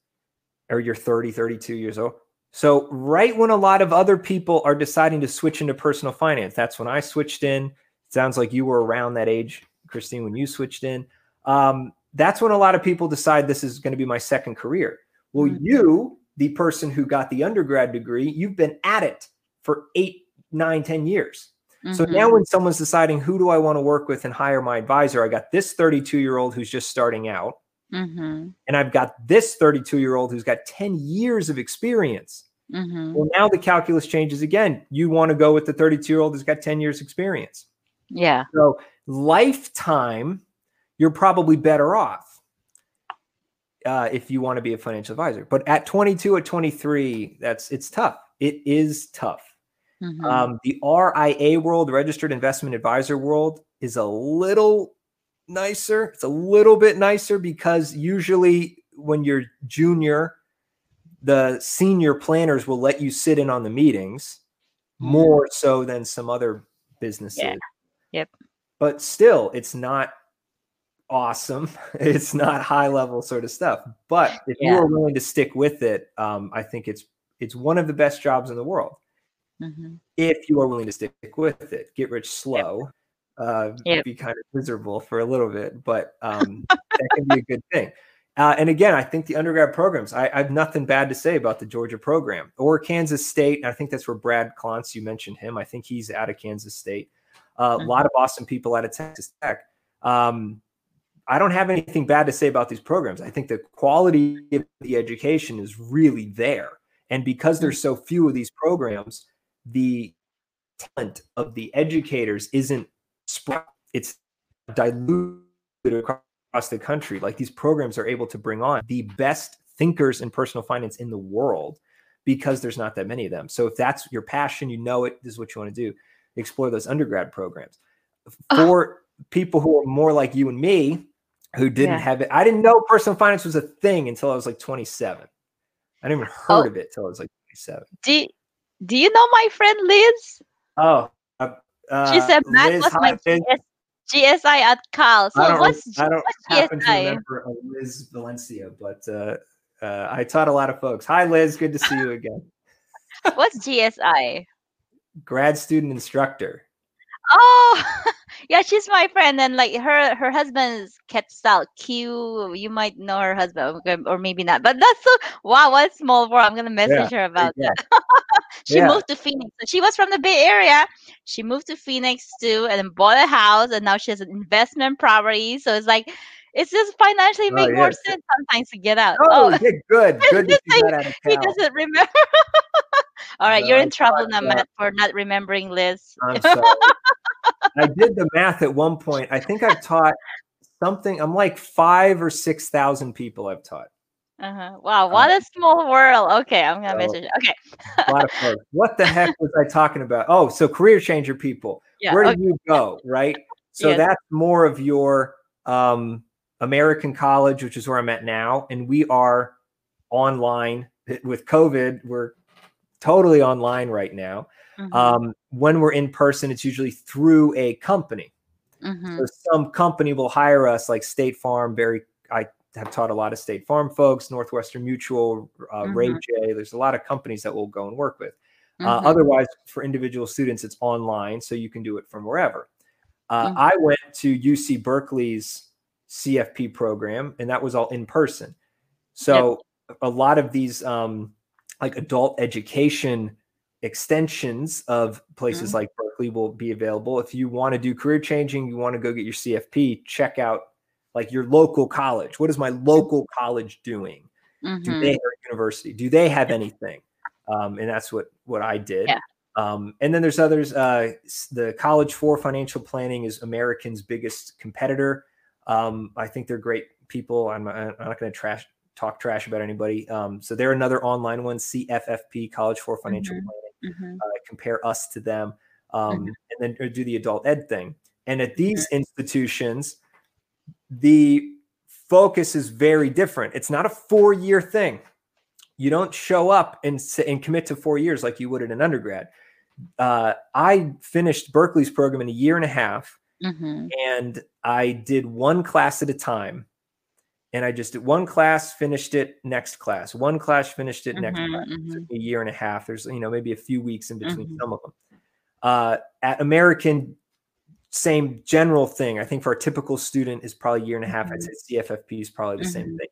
or you're 30, 32 years old. So, right when a lot of other people are deciding to switch into personal finance, that's when I switched in. sounds like you were around that age, Christine, when you switched in. Um, that's when a lot of people decide this is going to be my second career. Well, mm-hmm. you, the person who got the undergrad degree, you've been at it for eight, nine, ten years. Mm-hmm. So now when someone's deciding who do I want to work with and hire my advisor, I got this 32 year old who's just starting out. Mm-hmm. And I've got this 32 year old who's got 10 years of experience. Mm-hmm. Well, now the calculus changes again. You want to go with the 32 year old who's got 10 years experience. Yeah. So lifetime, you're probably better off uh, if you want to be a financial advisor. But at 22, at 23, that's it's tough. It is tough. Mm-hmm. Um, the RIA world, registered investment advisor world, is a little nicer. It's a little bit nicer because usually when you're junior, the senior planners will let you sit in on the meetings mm-hmm. more so than some other businesses. Yeah. Yep. But still, it's not awesome. It's not high level sort of stuff. But if yeah. you are willing to stick with it, um, I think it's it's one of the best jobs in the world mm-hmm. if you are willing to stick with it. Get rich slow. Yep. Uh, yep. Be kind of miserable for a little bit, but um, that can be a good thing. Uh, and again, I think the undergrad programs, I, I, have nothing bad to say about the Georgia program or Kansas State. I think that's where Brad Klontz, you mentioned him. I think he's out of Kansas State. Uh, mm-hmm. A lot of awesome people out of Texas Tech. Um, I don't have anything bad to say about these programs. I think the quality of the education is really there. And because there's mm-hmm. so few of these programs, the talent of the educators isn't spread, it's diluted across the country. Like these programs are able to bring on the best thinkers in personal finance in the world because there's not that many of them. So if that's your passion, you know it, this is what you want to do, explore those undergrad programs. For people who are more like you and me, who didn't yeah. have it, I didn't know personal finance was a thing until I was like 27. I didn't even oh. heard oh. of it until I was like 27. Do, do you know my friend Liz? Oh, uh, uh she said Matt was my GS, GSI at Cal. So I what's, I don't what's happen GSI? to remember Liz Valencia, but uh, uh, I taught a lot of folks. Hi, Liz. Good to see you again. what's GSI? Grad student instructor. Oh, yeah, she's my friend, and like her her husband's Quetzal Q. You might know her husband, or maybe not. But that's so wow, what a small world. I'm gonna message yeah, her about yeah. that. she yeah. moved to Phoenix. She was from the Bay Area. She moved to Phoenix too, and then bought a house, and now she has an investment property. So it's like it's just financially oh, make more sense sometimes to get out. Oh, oh. good. Good. he doesn't remember. All right, no, you're in trouble now, Matt, for not remembering Liz. I'm sorry. I did the math at one point. I think I've taught something. I'm like five or six thousand people I've taught. Uh-huh. Wow, what um, a small world. Okay, I'm gonna so, message. Okay. a lot of folks. What the heck was I talking about? Oh, so career changer people. Yeah, Where okay. do you go? Right. So yes. that's more of your um, American college, which is where I'm at now, and we are online with COVID. We're totally online right now. Mm-hmm. Um, when we're in person, it's usually through a company. Mm-hmm. So some company will hire us, like State Farm. Very, I have taught a lot of State Farm folks, Northwestern Mutual, uh, mm-hmm. Ray J. There's a lot of companies that we'll go and work with. Uh, mm-hmm. otherwise, for individual students, it's online, so you can do it from wherever. Uh, mm-hmm. I went to UC Berkeley's CFP program, and that was all in person. So yep. a lot of these um, like adult education extensions of places mm-hmm. like Berkeley will be available. If you want to do career changing, you want to go get your CFP, check out like your local college. What is my local college doing? Mm-hmm. Do they have a university? Do they have anything? Um, and that's what what I did. Yeah. Um, and then there's others. Uh, the College for Financial Planning is American's biggest competitor. Um, I think they're great people. I'm, I'm not going to trash talk trash about anybody. Um, so they're another online one, CFFP, College for Financial mm-hmm. Planning. Mm-hmm. Uh, compare us to them, um, mm-hmm. and then do the adult ed thing. And at these mm-hmm. institutions, the focus is very different. It's not a four year thing. You don't show up and, and commit to four years like you would in an undergrad. Uh, I finished Berkeley's program in a year and a half, mm-hmm. and I did one class at a time. And I just did one class, finished it, next class, one class, finished it, next mm-hmm, class. Mm-hmm. a year and a half. There's, you know, maybe a few weeks in between mm-hmm. some of them. Uh, at American, same general thing. I think for a typical student is probably a year and a half. I'd mm-hmm. say CFFP is probably the same mm-hmm. thing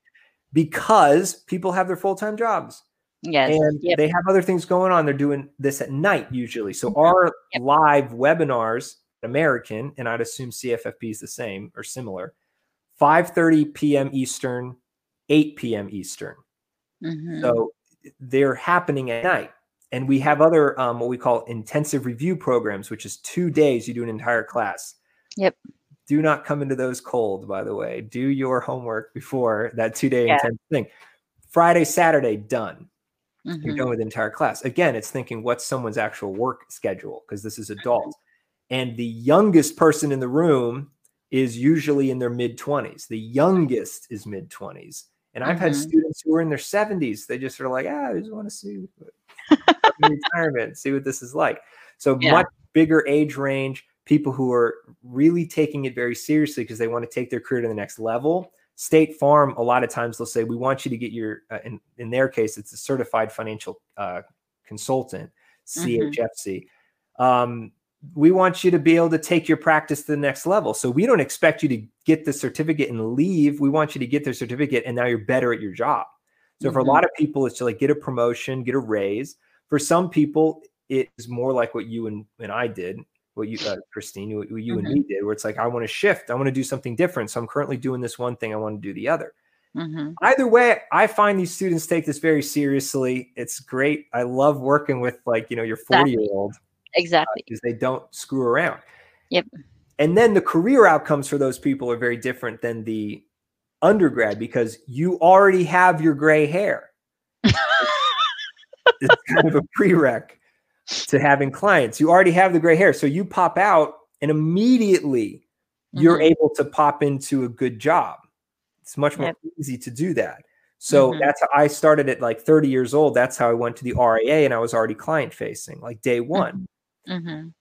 because people have their full time jobs. Yes. And yep. they have other things going on. They're doing this at night usually. So our yep. live webinars, American, and I'd assume CFFP is the same or similar, 5:30 p.m. Eastern, 8 p.m. Eastern. Mm-hmm. So they're happening at night. And we have other um, what we call intensive review programs, which is two days you do an entire class. Yep. Do not come into those cold, by the way. Do your homework before that two day yeah. intense thing. Friday, Saturday, done. Mm-hmm. You're going with the entire class. Again, it's thinking what's someone's actual work schedule because this is adults. And the youngest person in the room is usually in their mid 20s. The youngest is mid 20s. And I've mm-hmm. had students who are in their 70s. They just are like, ah, I just want to see retirement, see what this is like. So yeah. much bigger age range, people who are really taking it very seriously because they want to take their career to the next level. State Farm, a lot of times they'll say, we want you to get your, uh, in, in their case, it's a certified financial uh, consultant, CHFC. Mm-hmm. Um, we want you to be able to take your practice to the next level. So we don't expect you to get the certificate and leave. We want you to get the certificate and now you're better at your job. So mm-hmm. for a mm-hmm. lot of people, it's to like get a promotion, get a raise. For some people, it is more like what you and, and I did, what you, uh, Christine, what, what you mm-hmm. and me did, where it's like, I want to shift. I want to do something different. So I'm currently doing this one thing. I want to do the other. Mm-hmm. Either way, I find these students take this very seriously. It's great. I love working with like, you know, your 40 year old Exactly. Because uh, they don't screw around. Yep. And then the career outcomes for those people are very different than the undergrad because you already have your gray hair. it's kind of a prereq to having clients. You already have the gray hair. So you pop out and immediately you're mm-hmm. able to pop into a good job. It's much more yep. easy to do that. So mm-hmm. that's how I started at like 30 years old. That's how I went to the RIA and I was already client facing, like day one. Mm-hmm.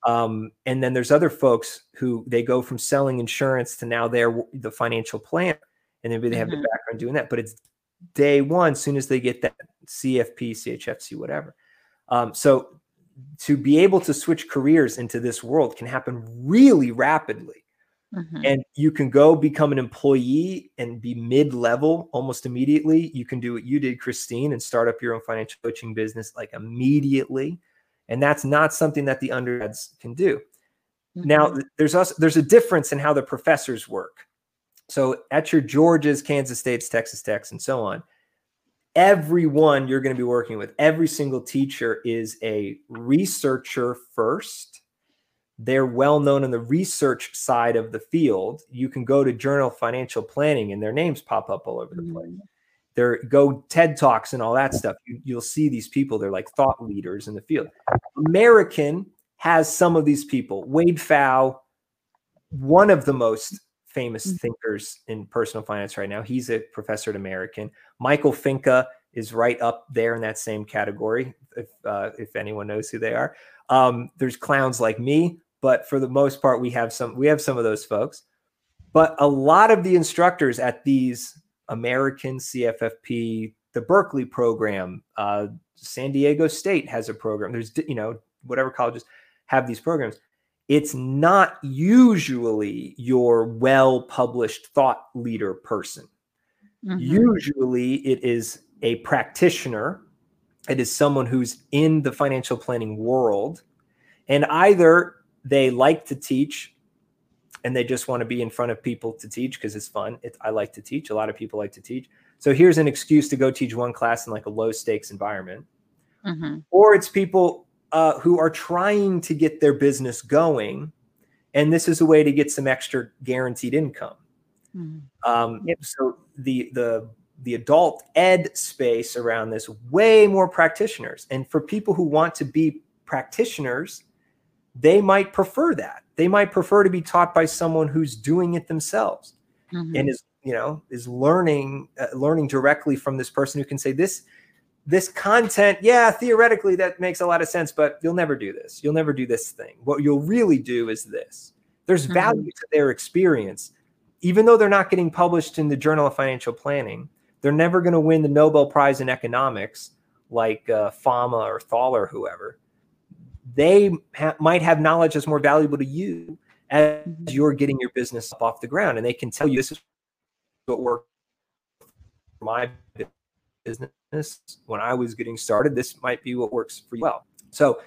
Um, and then there's other folks who they go from selling insurance to now they're the financial planner, and maybe they have mm-hmm. the background doing that. But it's day one, soon as they get that CFP, CHFC, whatever. Um, so to be able to switch careers into this world can happen really rapidly. Mm-hmm. And you can go become an employee and be mid level almost immediately. You can do what you did, Christine, and start up your own financial coaching business like immediately and that's not something that the undergrads can do. Mm-hmm. Now, there's also there's a difference in how the professors work. So at your Georgias, Kansas States, Texas Techs, and so on, everyone you're going to be working with, every single teacher is a researcher first. They're well known in the research side of the field. You can go to Journal Financial Planning and their names pop up all over the place. Mm-hmm there go TED Talks and all that stuff. You, will see these people, they're like thought leaders in the field. American has some of these people. Wade Pfau, one of the most famous mm. thinkers in personal finance right now. He's a professor at American. Michael Finke is right up there in that same category, if uh, if anyone knows who they are. Um, there's clowns like me, but for the most part, we have some we have some of those folks. But a lot of the instructors at these American, CFFP, the Berkeley program, uh, San Diego State has a program. There's, you know, whatever colleges have these programs. It's not usually your well published thought leader person. Mm-hmm. Usually it is a practitioner, it is someone who's in the financial planning world, and either they like to teach and they just want to be in front of people to teach because it's fun. It, I like to teach. A lot of people like to teach. So here's an excuse to go teach one class in like a low stakes environment. Mm-hmm. Or it's people uh, who are trying to get their business going, and this is a way to get some extra guaranteed income. Mm-hmm. Um, yep. So the the the adult ed space around this way more practitioners, and for people who want to be practitioners, they might prefer that. They might prefer to be taught by someone who's doing it themselves mm-hmm. and is you know is learning uh, learning directly from this person who can say this this content yeah theoretically that makes a lot of sense but you'll never do this. You'll never do this thing. What you'll really do is this. There's mm-hmm. value to their experience. Even though they're not getting published in the journal of financial planning they're never going to win the nobel prize in economics like uh, fama or thaler or whoever they ha- might have knowledge that's more valuable to you as mm-hmm. you're getting your business up off the ground and they can tell you this is what worked for my business when I was getting started. This might be what works for you well. So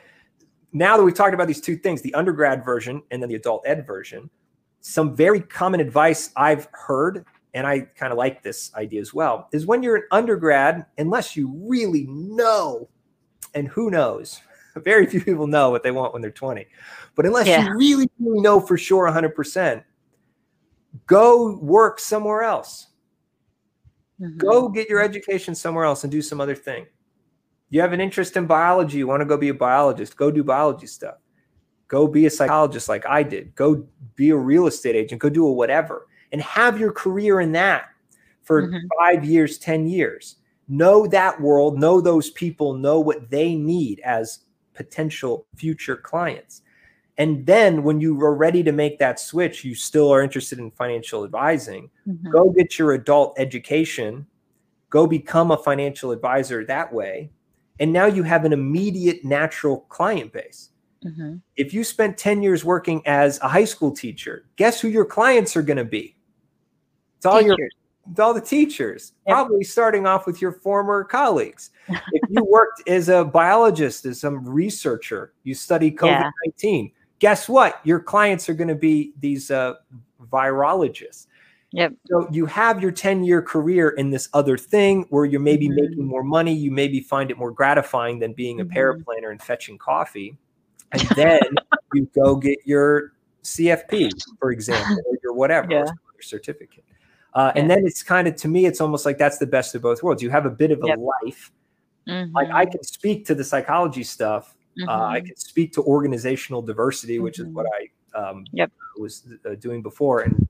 now that we've talked about these two things, the undergrad version and then the adult ed version, some very common advice I've heard, and I kind of like this idea as well, is when you're an undergrad, unless you really know, and who knows, very few people know what they want when they're 20, but unless yeah. you really, really know for sure 100%, go work somewhere else. Mm-hmm. Go get your education somewhere else and do some other thing. You have an interest in biology, you want to go be a biologist, go do biology stuff. Go be a psychologist like I did. Go be a real estate agent, go do a whatever and have your career in that for mm-hmm. 5 years, 10 years. Know that world, know those people, know what they need as potential future clients. And then when you are ready to make that switch, you still are interested in financial advising, mm-hmm. go get your adult education, go become a financial advisor that way. And now you have an immediate natural client base. Mm-hmm. If you spent 10 years working as a high school teacher, guess who your clients are going to be? It's all Teachers. your all the teachers, yep. probably starting off with your former colleagues. if you worked as a biologist, as some researcher, you study COVID 19, yeah guess what? Your clients are going to be these uh, virologists. Yep. So you have your 10 year career in this other thing where you're maybe mm-hmm. making more money. You maybe find it more gratifying than being a mm-hmm. paraplanner and fetching coffee. And then you go get your CFP, for example, or your whatever, yeah. your certificate. Uh, yeah. And then it's kind of, to me, it's almost like that's the best of both worlds. You have a bit of a yep. life. Mm-hmm. Like I mm-hmm. can speak to the psychology stuff Mm-hmm. Uh, I mm-hmm. can speak to organizational diversity, which mm-hmm. is what mm-hmm. I um, yep. was uh, doing before. And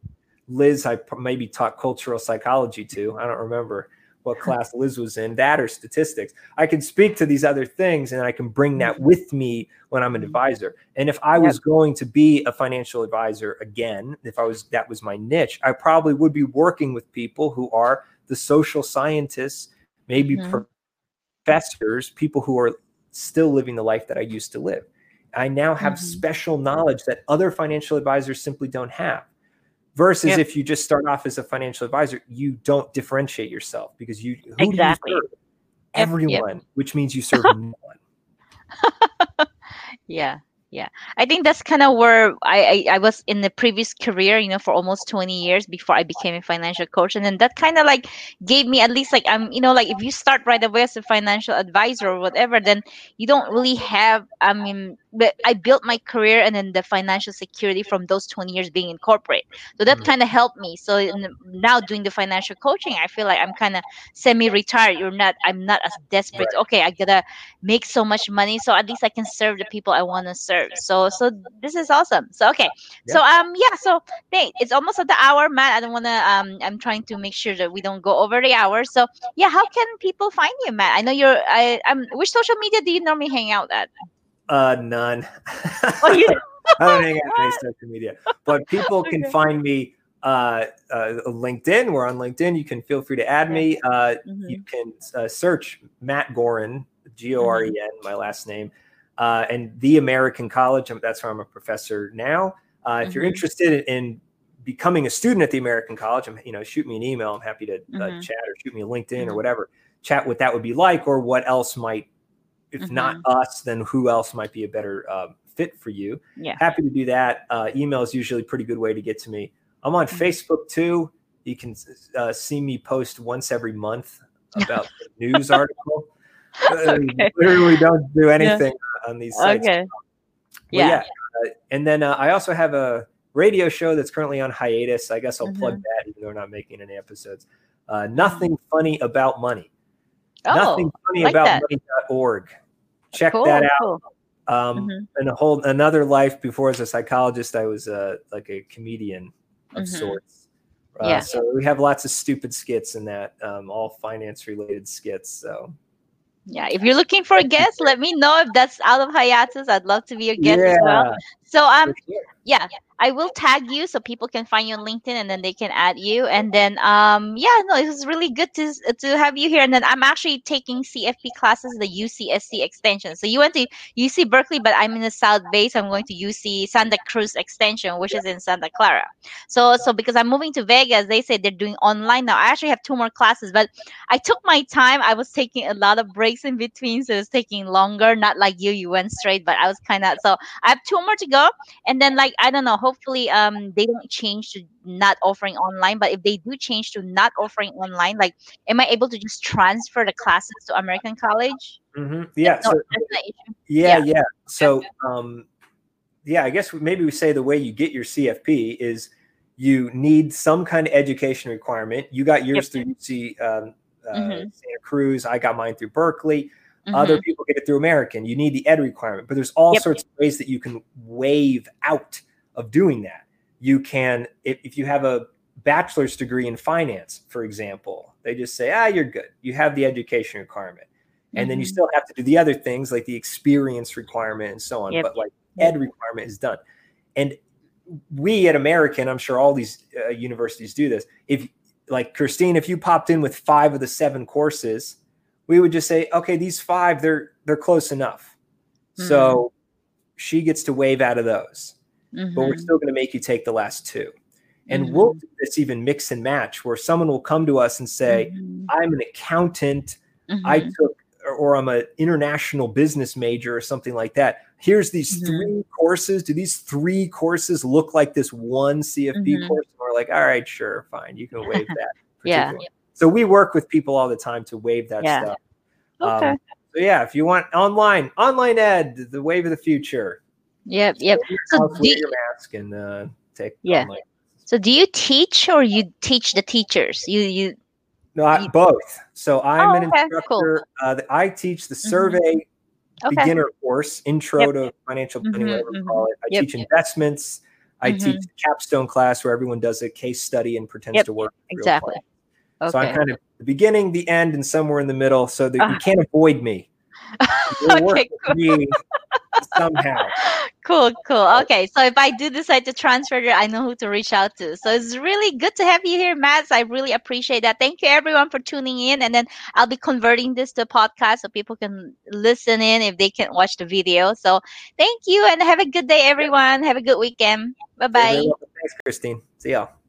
Liz, I maybe taught cultural psychology to. I don't remember what class Liz was in, that or statistics. I can speak to these other things and I can bring that mm-hmm. with me when I'm an advisor. And if I was going to be a financial advisor again, if I was that was my niche, I probably would be working with people who are the social scientists, maybe mm-hmm. professors, people who are still living the life that I used to live. I now have mm-hmm. special knowledge that other financial advisors simply don't have. Versus yep. if you just start off as a financial advisor, you don't differentiate yourself because you exactly you everyone, yep. which means you serve no one. yeah, yeah i think that's kind of where I, I, I was in the previous career you know for almost 20 years before i became a financial coach and then that kind of like gave me at least like i'm you know like if you start right away as a financial advisor or whatever then you don't really have i mean I built my career and then the financial security from those 20 years being in corporate. So that mm-hmm. kind of helped me. So now doing the financial coaching, I feel like I'm kind of semi-retired. You're not, I'm not as desperate. Right. Okay, I gotta make so much money, so at least I can serve the people I want to serve. So, so this is awesome. So okay, so um, yeah. So Nate, it's almost at the hour, Matt. I don't want to. Um, I'm trying to make sure that we don't go over the hour. So yeah, how can people find you, Matt? I know you're. I, I'm. Which social media do you normally hang out at? Uh, none. Oh, you I don't hang out on any social media, but people okay. can find me uh, uh, LinkedIn. We're on LinkedIn. You can feel free to add me. Uh, mm-hmm. You can uh, search Matt Goren, G O R E N, mm-hmm. my last name, uh, and the American College. That's where I'm a professor now. Uh, if mm-hmm. you're interested in becoming a student at the American College, I'm, you know, shoot me an email. I'm happy to mm-hmm. chat or shoot me a LinkedIn or mm-hmm. whatever. Chat what that would be like, or what else might if mm-hmm. not us, then who else might be a better uh, fit for you? Yeah. Happy to do that. Uh, email is usually a pretty good way to get to me. I'm on mm-hmm. Facebook too. You can uh, see me post once every month about the news article. Uh, okay. Literally don't do anything. Yeah. on these sites. Okay. Well, Yeah. Uh, and then uh, I also have a radio show that's currently on hiatus. I guess I'll plug Mhm. that, even though we're not making any episodes. Uh, nothing funny about money. Oh, nothing funny like about that. money.org. Check cool. that out. cool. Um, Mhm. in a whole another life before as a psychologist, I was uh, like a comedian of Mhm. sorts. Uh, Yeah. So we have lots of stupid skits in that, um, all finance related skits. So Yeah. If you're looking for a guest, let me know if that's out of hiatus. I'd love to be your guest as well. So um sure. yeah i will tag you so people can find you on linkedin and then they can add you. And then um yeah no it was really good to to have you here. And then i'm actually taking cfp classes the ucsc extension. So you went to uc berkeley but i'm in the south bay so i'm going to uc santa cruz extension which is in santa clara. So so because i'm moving to vegas they say they're doing online now. I actually have two more classes but i took my time. I was taking a lot of breaks in between so it was taking longer. Not like you you went straight but i was kind of so i have two more to go and then like i don't know hopefully um they don't change to not offering online but if they do change to not offering online like am i able to just transfer the classes to american college Mhm. Yeah. so that's not issue. Yeah, Yeah. yeah. So, um, yeah, I guess maybe we say the way you get your CFP is you need some kind of education requirement. You got yours through UC um, uh, Mhm. Santa Cruz. I got mine through Berkeley. Other Mhm. people get it through American. You need the ed requirement, but there's all Yep. sorts of ways that you can waive out of doing that. You can, if, if you have a bachelor's degree in finance, for example, they just say, ah, you're good. You have the education requirement and then you Mhm. still have to do the other things like the experience requirement and so on Yep. but like ed requirement is done and we at american i'm sure all these uh, universities do this if like christine if you popped in with five of the seven courses we would just say okay these five they're they're close enough so she gets to waive out of those but we're Mhm. still going to make you take the last two and we'll do this even mix and match where someone will come to us and say Mhm. i'm an accountant I Mhm. took, or, I'm an international business major or something like that. Here's these Mhm. three courses. Do these three courses look like this one CFP Mhm. course? And we're like, all right, sure, fine. You can waive that. Yeah. So we work with people all the time to waive that Yeah. stuff. okay Um, so yeah, if you want online, online ed, the wave of the future. yep yep So do- your mask and uh, take Yeah. online. so do you teach or you teach the teachers you you No, I, You- both. So I'm Oh, an okay, instructor. Uh, I teach the Mhm. survey okay beginner course, intro Yep. to financial planning, Mhm, whatever you mhm. call it. I Yep, teach yep. investments. I Mhm. teach the capstone class where everyone does a case study and pretends to work. exactly. Clients. So I'm kind of the beginning, the end, and somewhere in the middle, so that you Ah. can't avoid me. Okay with me somehow. cool cool okay so if i do decide to transfer i know who to reach out to so it's really good to have you here matt i really appreciate that thank you everyone for tuning in and then i'll be converting this to a podcast so people can listen in if they can't watch the video so thank you and have a good day everyone have a good weekend bye bye. Thanks, Christine. See y'all.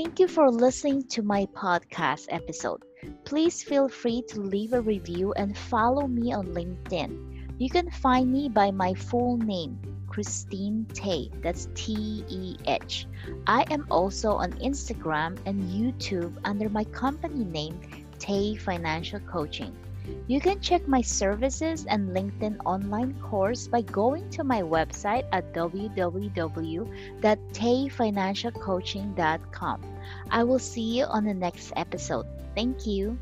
Thank you for listening to my podcast episode. Please feel free to leave a review and follow me on LinkedIn. You can find me by my full name, Christine Teh. That's T E H. I am also on Instagram and YouTube under my company name, Teh Financial Coaching. You can check my services and LinkedIn online course by going to my website at www.tehfinancialcoaching.com. I will see you on the next episode. Thank you.